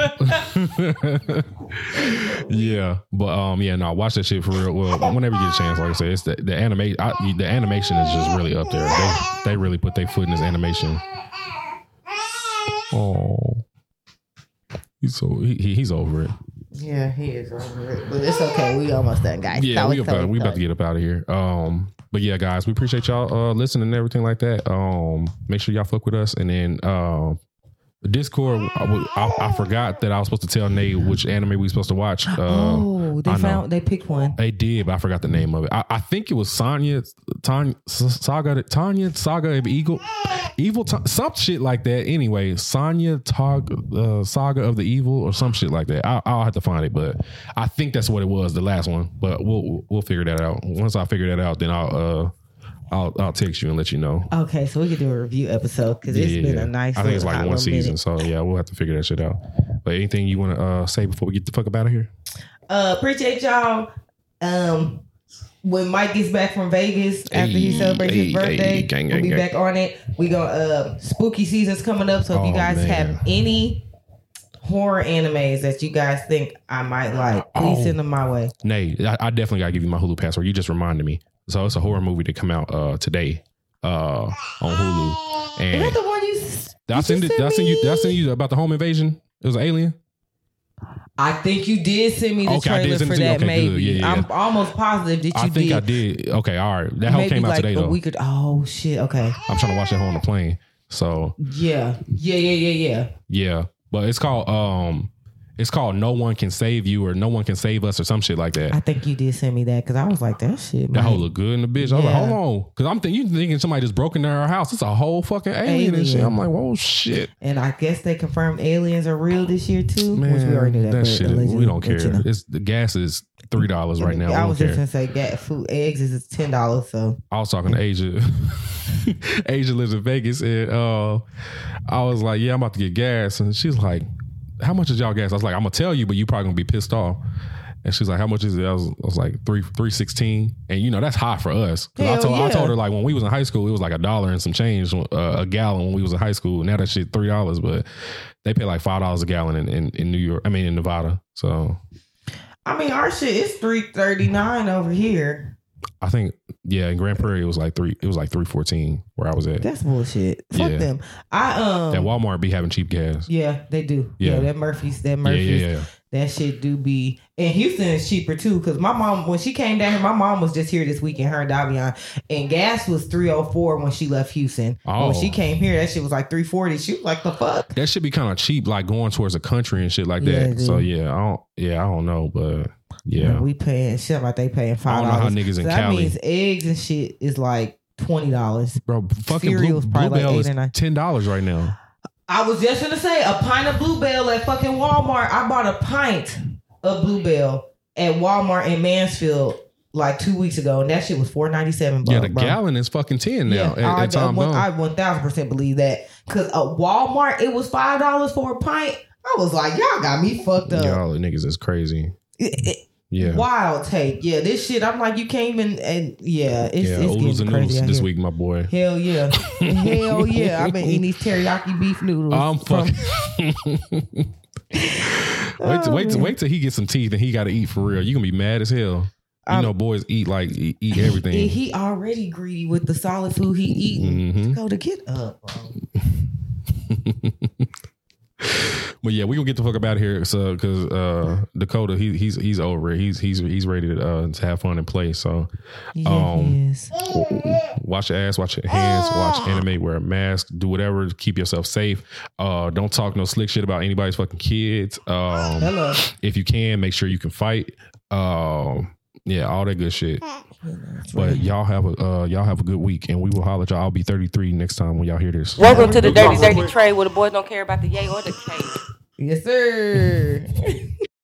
yeah, but um, yeah, no, watch that shit for real. Well, whenever you get a chance, like I said, it's the the anime. I, the animation is just really up there. They they really put their foot in this animation. Oh, he's so he- he's over it. Yeah, he is over it, but it's okay. We almost done, guys. Yeah, we about we about to get up out of here. Um, but yeah, guys, we appreciate y'all uh listening and everything like that. Um, make sure y'all fuck with us, and then Discord, I, w- I- I forgot that I was supposed to tell Nate which anime we supposed to watch. Uh, oh, they I know. found they picked one. They did, but I forgot the name of it. I, I think it was Sonya, Tanya, Saga, Tanya, Saga of Eagle, Evil, some shit like that. Anyway, Sonya, Tog, uh, Saga of the Evil, or some shit like that. I, I'll have to find it, but I think that's what it was, the last one. But we'll we'll figure that out. Once I figure that out, then I'll uh I'll I'll text you and let you know. Okay, so we could do a review episode because it's been a nice. I think it's like one minute. season, so yeah, we'll have to figure that shit out. But anything you want to uh, say before we get the fuck up out of here? Uh, appreciate y'all. Um, when Mike gets back from Vegas after he celebrates hey, his birthday, hey, gang, we'll be gang. back on it. We gonna uh, spooky season's coming up, so if you Oh, guys man. have any horror animes that you guys think I might like, please Oh. send them my way. Nay, I, I definitely gotta give you my Hulu password. You just reminded me. So it's a horror movie that come out uh today uh on Hulu. Is And that the one you? did I you send it I send you I me? send you about the home invasion? It was an alien? I think you did send me the Okay, trailer for to you. that. Okay, maybe Yeah, yeah, I'm almost positive that you I think did. I did. Okay, all right. That whole came out like today a though. week or oh shit. Okay. I'm trying to watch that on the plane. So Yeah. Yeah. Yeah. Yeah. Yeah. yeah. But it's called um it's called No One Can Save You or No One Can Save Us or some shit like that. I think you did send me that because I was like, that shit. That whole look good in the bitch. I was like, Yeah. hold on. Cause I'm thinking you thinking somebody just broke into our house. It's a whole fucking alien, and shit. Alien. I'm like, whoa shit. And I guess they confirmed aliens are real this year too, Man, which we already knew that. but shit. allegedly, We don't but, care. you know. It's the gas is three dollars right now. We I don't was just care. gonna say, get food eggs is ten dollars. So I was talking to Asia. Asia lives in Vegas, and uh, I was like, "Yeah, I'm about to get gas," and she's like, "How much is y'all gas?" I was like, "I'm gonna tell you, but you probably gonna be pissed off." And she's like, "How much is it?" I was, I was like, three three sixteen, and you know that's high for us. 'Cause I Hell told I told her like when we was in high school, it was like a dollar and some change uh, a gallon when we was in high school. Now that shit three dollars, but they pay like five dollars a gallon in, in in New York. I mean in Nevada. So I mean, our shit is three thirty nine over here. I think yeah, in Grand Prairie it was like three. It was like three fourteen where I was at. That's bullshit. Fuck Yeah. them. I um. That Walmart be having cheap gas. yeah, they do. Yeah. Yeah. that Murphy's. That Yeah, Murphy's. yeah, yeah. That shit do be. And Houston is cheaper too, because my mom when she came down here, my mom was just here this weekend. Her and Davion, and gas was three oh four when she left Houston. Oh. When she oh. came here, that shit was like three forty. She was like, the fuck. That should be kind of cheap, like going towards a country and shit like that. it so yeah, I don't. Yeah, I don't know, but yeah, we paying shit like they paying I five don't know how dollars. niggas in that Cali, means eggs and shit is like twenty dollars. bro. Fucking Blue, probably like Blue Bell eight is or nine. ten dollars right now. I was just gonna say a pint of Blue Bell at fucking Walmart. I bought a pint of Blue Bell at Walmart in Mansfield like two weeks ago, and that shit was four ninety seven. yeah, the gallon is fucking ten now. Yeah, at, I, at Tom I, I one thousand percent believe that because at uh, Walmart it was five dollars for a pint. I was like, y'all got me fucked up. Y'all niggas is crazy. It- it- Yeah, Wild take, yeah. This shit, I'm like, you came in and yeah, it's, yeah. it's getting crazy this week, my boy. Hell yeah, hell yeah. I've been eating these teriyaki beef noodles. I'm from- fucking. wait, till, Oh, wait, man. wait till he gets some teeth and he got to eat for real. You gonna be mad as hell. You Um, know, boys eat like eat, eat And everything. he already greedy with the solid food he eating. Mhm. Go to get up, bro. But yeah, we gonna get the fuck up out of here. So because uh, Dakota, he, he's he's over it. He's he's he's ready to uh, to have fun and play. So Yeah, Um, he is. wash your ass, wash your hands, watch anime, wear a mask, do whatever to keep yourself safe. Uh, don't talk no slick shit about anybody's fucking kids. Um, Hello. if you can, make sure you can fight. Um, yeah, all that good shit. But y'all have a uh, y'all have a good week, and we will holler at y'all. I'll be 33 next time when y'all hear this. Welcome to the Dirty Dirty Trade where the boys don't care about the yay or the K. Yes, sir.